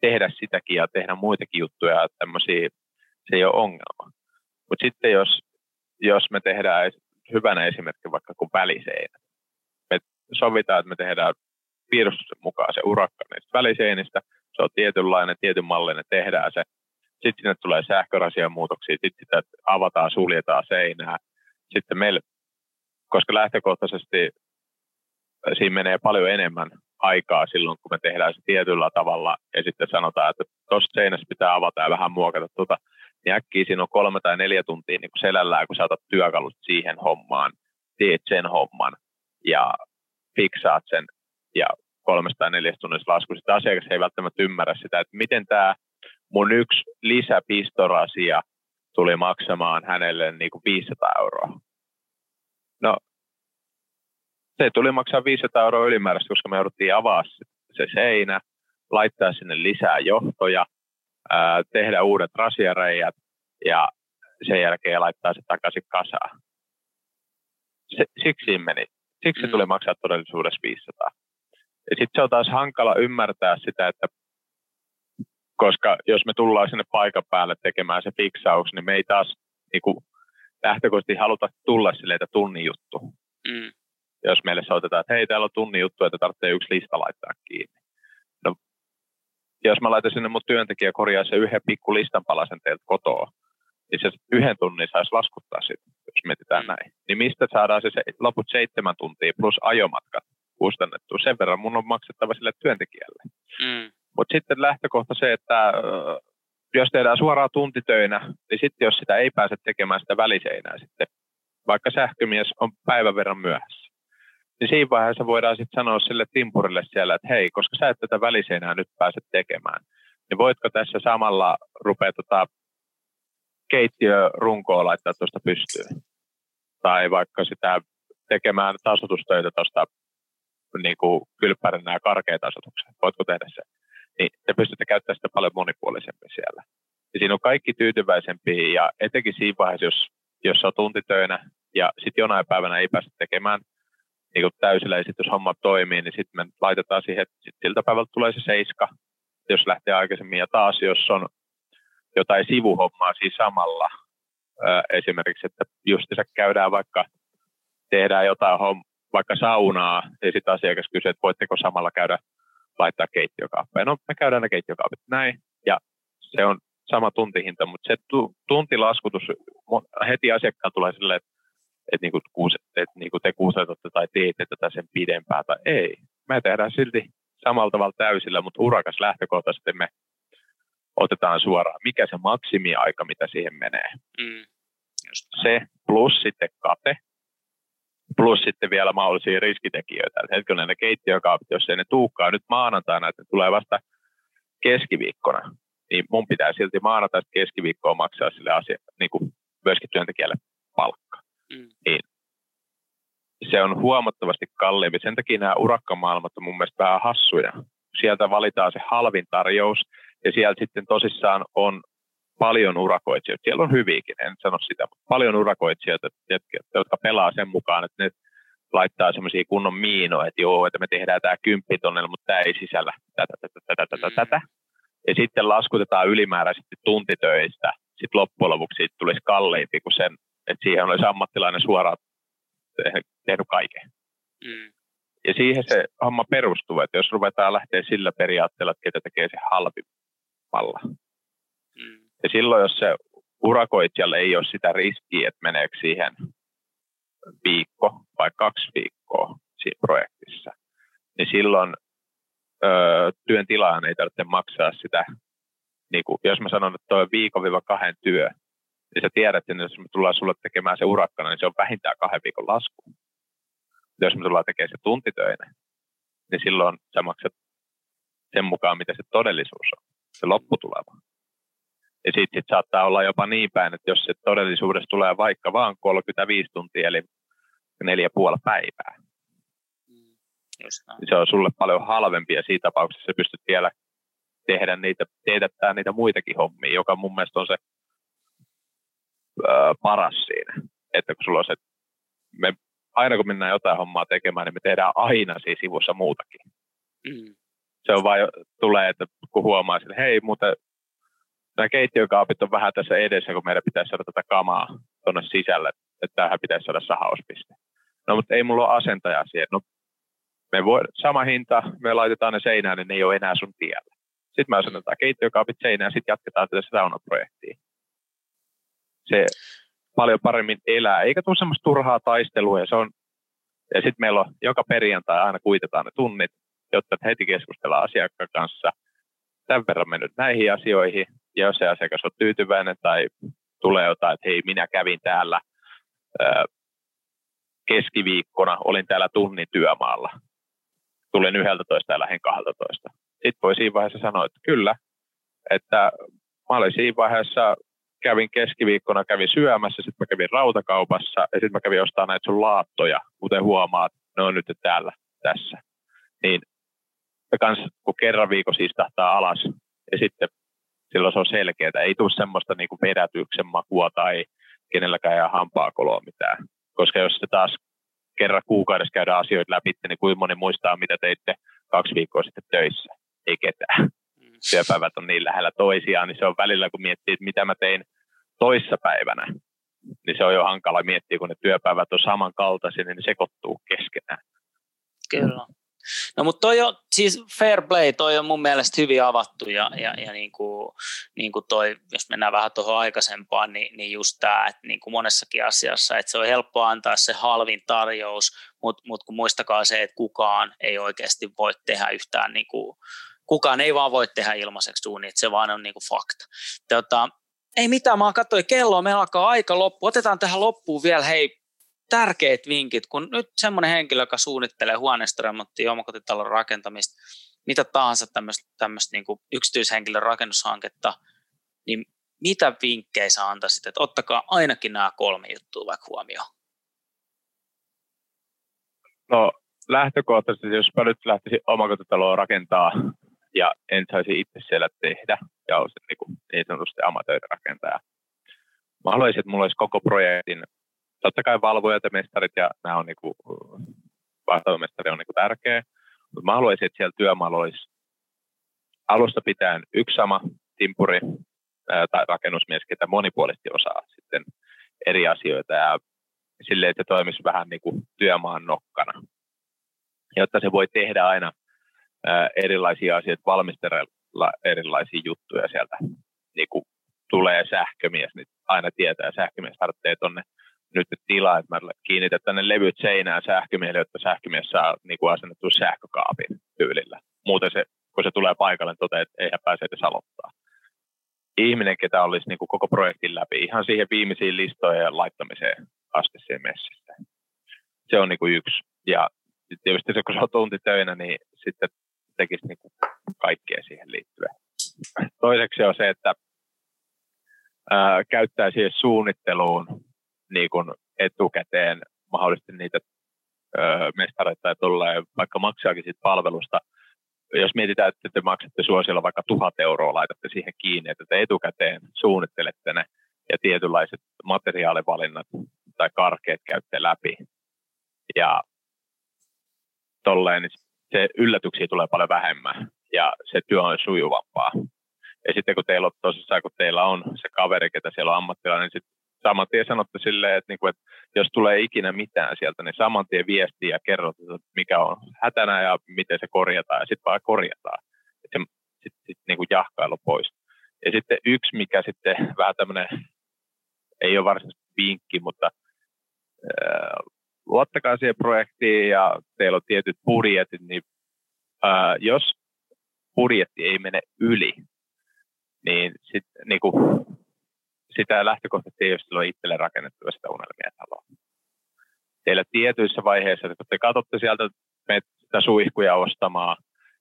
tehdä sitäkin ja tehdä muitakin juttuja, että tämmöisiä, se ei ole ongelma. Mutta sitten jos, jos me tehdään hyvänä esimerkki vaikka kuin väliseinä, me sovitaan, että me tehdään piirustuksen mukaan se urakka niistä väliseinistä, se on tietynlainen, tietyn mallinen, tehdään se, sitten sinne tulee sähkörasia muutoksia, sitten sitä avataan, suljetaan seinää. Sitten meillä, koska lähtökohtaisesti siinä menee paljon enemmän aikaa silloin, kun me tehdään se tietyllä tavalla ja sitten sanotaan, että tuossa seinässä pitää avata ja vähän muokata tuota, niin äkkiä siinä on kolme tai neljä tuntia niin kuin selällään, kun sä otat työkalut siihen hommaan, teet sen homman ja fiksaat sen ja kolmesta tai neljästä tunnissa lasku. Sitten asiakas ei välttämättä ymmärrä sitä, että miten tämä mun yksi lisäpistorasia tuli maksamaan hänelle niin kuin 500 euroa. No, se tuli maksaa 500 euroa ylimääräistä, koska me jouduttiin avaa se seinä, laittaa sinne lisää johtoja, ää, tehdä uudet rasiareijat ja sen jälkeen laittaa se takaisin kasaan. Se, siksi meni. Siksi mm. tuli maksaa todellisuudessa 500. Ja sitten se on taas hankala ymmärtää sitä, että koska jos me tullaan sinne paikan päälle tekemään se fiksaus, niin me ei taas niin kuin, lähtökohtaisesti haluta tulla silleen, että tunnin juttu. Mm. Jos meille soitetaan, että hei, täällä on tunnin juttu, että tarvitsee yksi lista laittaa kiinni. No, jos mä laitan sinne mun työntekijä korjaa se yhden pikku listan palasen teiltä kotoa, niin se yhden tunnin saisi laskuttaa sitten, jos mietitään mm. näin. Niin mistä saadaan se, se loput seitsemän tuntia plus ajomatkat kustannettua? Sen verran mun on maksettava sille työntekijälle. Mm. Mutta sitten lähtökohta se, että jos tehdään suoraan tuntitöinä, niin sitten jos sitä ei pääse tekemään sitä väliseinää sitten, vaikka sähkömies on päivän verran myöhässä, niin siinä vaiheessa voidaan sitten sanoa sille timpurille siellä, että hei, koska sä et tätä väliseinää nyt pääse tekemään, niin voitko tässä samalla rupea tota keittiörunkoa laittaa tuosta pystyyn? Tai vaikka sitä tekemään tasotustöitä tuosta niin kuin kylppärin nämä karkeat asetukset. Voitko tehdä sen? Niin te pystytte käyttämään sitä paljon monipuolisemmin siellä. Ja siinä on kaikki tyytyväisempiä ja etenkin siinä vaiheessa, jos, jos on tuntitöinä ja sitten jonain päivänä ei pääse tekemään niin kuin täysillä ja sitten jos homma toimii, niin sitten me laitetaan siihen, että sit siltä päivältä tulee se seiska, jos lähtee aikaisemmin ja taas jos on jotain sivuhommaa siinä samalla, ää, esimerkiksi, että just se käydään vaikka, tehdään jotain homm- vaikka saunaa, ja sitten asiakas kysyy, että voitteko samalla käydä laittaa keittiökaappeja. No me käydään ne keittiökaapit näin ja se on sama tuntihinta, mutta se tuntilaskutus heti asiakkaan tulee silleen, että, että, niin kuin, että niin kuin te kuusetotte tai teette tätä sen pidempään tai ei. Me tehdään silti samalla tavalla täysillä, mutta urakas lähtökohtaisesti me otetaan suoraan, mikä se maksimiaika, mitä siihen menee. Mm, se plus sitten kate, plus sitten vielä mahdollisia riskitekijöitä. Että hetkinen ne keittiökaapit, jos ei ne tuukkaa nyt maanantaina, että ne tulee vasta keskiviikkona, niin mun pitää silti maanantaista keskiviikkoa maksaa sille asia, niin kuin myöskin työntekijälle palkka. Mm. Niin se on huomattavasti kalliimpi. Sen takia nämä urakkamaailmat on mun mielestä vähän hassuja. Sieltä valitaan se halvin tarjous, ja siellä sitten tosissaan on paljon urakoitsijoita. Siellä on hyviäkin, en sano sitä, mutta paljon urakoitsijoita, jotka pelaa sen mukaan, että ne laittaa semmoisia kunnon miinoja, että joo, että me tehdään tämä kymppitonnella, mutta tämä ei sisällä tätä, tätä, tätä, tätä, mm. tätä. Ja sitten laskutetaan ylimääräisesti tuntitöistä. Sitten loppujen lopuksi siitä tulisi kalliimpi kuin sen, että siihen olisi ammattilainen suoraan tehnyt kaiken. Mm. Ja siihen se homma perustuu, että jos ruvetaan lähteä sillä periaatteella, että ketä tekee se halvimmalla. Ja silloin, jos se urakoitsijalle ei ole sitä riskiä, että meneekö siihen viikko vai kaksi viikkoa siinä projektissa, niin silloin työn tilaan ei tarvitse maksaa sitä, niin kuin, jos mä sanon, että tuo on viikon-kahden työ, niin sä tiedät, että jos me tullaan sulle tekemään se urakkana, niin se on vähintään kahden viikon lasku. Jos me tullaan tekemään se tuntitöinen, niin silloin sä maksat sen mukaan, mitä se todellisuus on, se lopputulema. Ja sitten sit saattaa olla jopa niin päin, että jos se todellisuudessa tulee vaikka vaan 35 tuntia, eli neljä puoli päivää, mm, niin se on sulle paljon halvempi ja siinä tapauksessa sä pystyt vielä tehdä niitä, teetättää niitä muitakin hommia, joka mun mielestä on se ää, paras siinä. Että kun sulla on se, me, aina kun mennään jotain hommaa tekemään, niin me tehdään aina siinä sivussa muutakin. Mm. Se on vain, tulee, että kun huomaa, että hei, mutta nämä keittiökaapit on vähän tässä edessä, kun meidän pitäisi saada tätä kamaa tuonne sisälle, että tähän pitäisi saada sahauspiste. No, mutta ei mulla ole asentajaa siihen. No, me voi, sama hinta, me laitetaan ne seinään, niin ne ei ole enää sun tiellä. Sitten me asennetaan keittiökaapit seinään ja sitten jatketaan tätä saunaprojektia se paljon paremmin elää, eikä tule semmoista turhaa taistelua. Ja, se on, ja sitten meillä on joka perjantai aina kuitetaan ne tunnit, jotta heti keskustellaan asiakkaan kanssa. Tämän verran mennyt näihin asioihin, ja jos se asiakas on tyytyväinen tai tulee jotain, että hei, minä kävin täällä ää, keskiviikkona, olin täällä tunnin työmaalla. Tulin 11 ja lähdin 12. Sitten voi siinä vaiheessa sanoa, että kyllä, että mä olin siinä vaiheessa kävin keskiviikkona, kävin syömässä, sitten mä kävin rautakaupassa ja sitten mä kävin ostamaan näitä sun laattoja, kuten huomaat, ne on nyt täällä tässä. Niin ja kans, kun kerran viikossa istahtaa alas ja sitten silloin se on selkeää, ei tule semmoista niin vedätyksen makua tai kenelläkään ei hampaa koloa mitään. Koska jos se taas kerran kuukaudessa käydään asioita läpi, niin kuin moni muistaa, mitä teitte kaksi viikkoa sitten töissä? Ei ketään työpäivät on niin lähellä toisiaan, niin se on välillä, kun miettii, että mitä mä tein toissa päivänä, niin se on jo hankala miettiä, kun ne työpäivät on samankaltaisia, niin ne sekoittuu keskenään. Kyllä. No mutta toi on, siis fair play, toi on mun mielestä hyvin avattu ja, ja, ja niin kuin, niin kuin toi, jos mennään vähän tuohon aikaisempaan, niin, niin just tämä, että niin kuin monessakin asiassa, että se on helppo antaa se halvin tarjous, mutta mut kun muistakaa se, että kukaan ei oikeasti voi tehdä yhtään niin kuin, kukaan ei vaan voi tehdä ilmaiseksi duunia, se vaan on niin kuin fakta. Tota, ei mitään, mä katsoin kelloa, meillä alkaa aika loppu. Otetaan tähän loppuun vielä, hei, tärkeät vinkit, kun nyt semmoinen henkilö, joka suunnittelee huoneistoremonttia, omakotitalon rakentamista, mitä tahansa tämmöistä, niin yksityishenkilön rakennushanketta, niin mitä vinkkejä sä antaisit, että ottakaa ainakin nämä kolme juttua vaikka huomioon? No lähtökohtaisesti, jos mä nyt lähtisin omakotitaloa rakentaa ja en saisi itse siellä tehdä ja olisin niin, kuin, niin sanotusti amatöörirakentaja. Mä haluaisin, että mulla olisi koko projektin, totta kai valvojat ja mestarit ja nämä on niin kuin, vastaavamestari on niin kuin tärkeä, mutta mä haluaisin, että siellä työmaalla olisi alusta pitäen yksi sama timpuri ää, tai rakennusmies, ketä monipuolisesti osaa sitten eri asioita ja silleen, että se toimisi vähän niin kuin työmaan nokkana jotta se voi tehdä aina erilaisia asioita, valmistella erilaisia juttuja sieltä. Niin kuin tulee sähkömies, niin aina tietää, sähkömies tarvitsee tuonne nyt tilaa, että mä kiinnitän tänne levyt seinään sähkömiehelle, jotta sähkömies saa niin kuin asennettu sähkökaapin tyylillä. Muuten se, kun se tulee paikalle, toteaa, että eihän pääse edes aloittaa. Ihminen, ketä olisi niin kuin koko projektin läpi, ihan siihen viimeisiin listojen laittamiseen asti siihen messissä se on niin kuin yksi. Ja tietysti se, kun se on tuntitöinä, niin sitten tekisi niin kuin kaikkea siihen liittyen. Toiseksi on se, että ää, käyttää siihen suunnitteluun niin kuin etukäteen mahdollisesti niitä ää, mestareita tulee, vaikka maksaakin siitä palvelusta. Jos mietitään, että te maksatte suosilla vaikka tuhat euroa, laitatte siihen kiinni, että te etukäteen suunnittelette ne ja tietynlaiset materiaalivalinnat tai karkeet käytte läpi. Ja tolleen, niin se yllätyksiä tulee paljon vähemmän ja se työ on sujuvampaa. Ja sitten kun teillä on tosissaan, kun teillä on se kaveri, ketä siellä on ammattilainen, niin sitten saman tien sanotte silleen, että, niinku, että jos tulee ikinä mitään sieltä, niin saman tien viestiä ja kerrot, että mikä on hätänä ja miten se korjataan, ja sitten vaan korjataan. Sitten sit, sit, niin jahkailu pois. Ja sitten yksi, mikä sitten vähän tämmöinen, ei ole varsinaisesti vinkki, mutta äh, luottakaa siihen projektiin ja teillä on tietyt budjetit, niin äh, jos budjetti ei mene yli, niin, sit, niin kuin, sitä lähtökohtaisesti ei ole silloin itselle rakennettu sitä unelmien taloa. Teillä tietyissä vaiheissa, kun te katsotte sieltä sitä suihkuja ostamaan,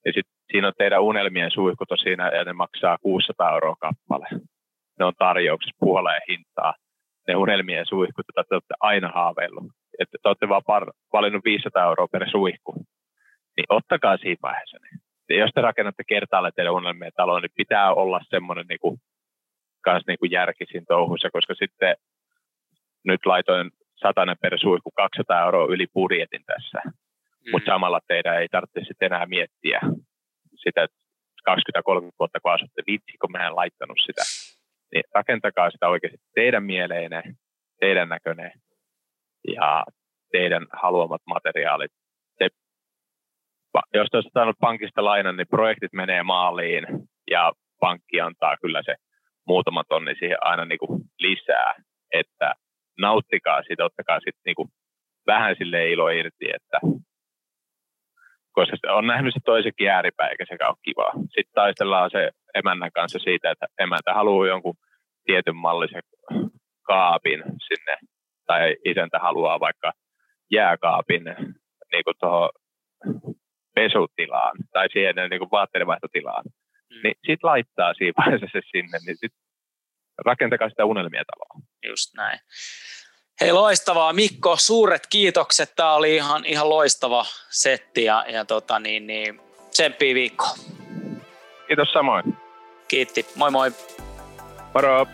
ja sitten siinä on teidän unelmien suihkut siinä, ja ne maksaa 600 euroa kappale. Ne on tarjouksessa puoleen hintaa. Ne unelmien suihkut, joita te olette aina haaveillut. Että te olette vaan par- valinnut 500 euroa per suihku. Niin ottakaa siinä vaiheessa. Niin jos te rakennatte kertaalle teidän unelmien taloon, niin pitää olla semmoinen niin kuin, kans niin kuin järki siinä touhussa, koska sitten nyt laitoin satanen per suihku 200 euroa yli budjetin tässä. Mm. Mutta samalla teidän ei tarvitse sitten enää miettiä sitä, että 20-30 vuotta kun asutte, vitsi kun mä en laittanut sitä. Niin rakentakaa sitä oikeasti teidän mieleinen, teidän näköinen ja teidän haluamat materiaalit jos olisit saanut pankista lainan, niin projektit menee maaliin ja pankki antaa kyllä se muutama tonni siihen aina niin kuin lisää, että nauttikaa siitä, ottakaa sitten niin vähän sille ilo irti, että koska on nähnyt se toisenkin ääripää, eikä sekään ole kivaa. Sitten taistellaan se emännän kanssa siitä, että emäntä haluaa jonkun tietyn mallisen kaapin sinne, tai isäntä haluaa vaikka jääkaapin niin tuohon pesutilaan tai siihen niin kuin vaatteidenvaihtotilaan. Niin sitten laittaa vaiheessa se sinne, niin sitten rakentakaa sitä unelmia taloa. Just näin. Hei loistavaa Mikko, suuret kiitokset. Tämä oli ihan, ihan loistava setti ja, ja tota, niin, niin, tsemppii viikko. Kiitos samoin. Kiitti. Moi moi. Moro.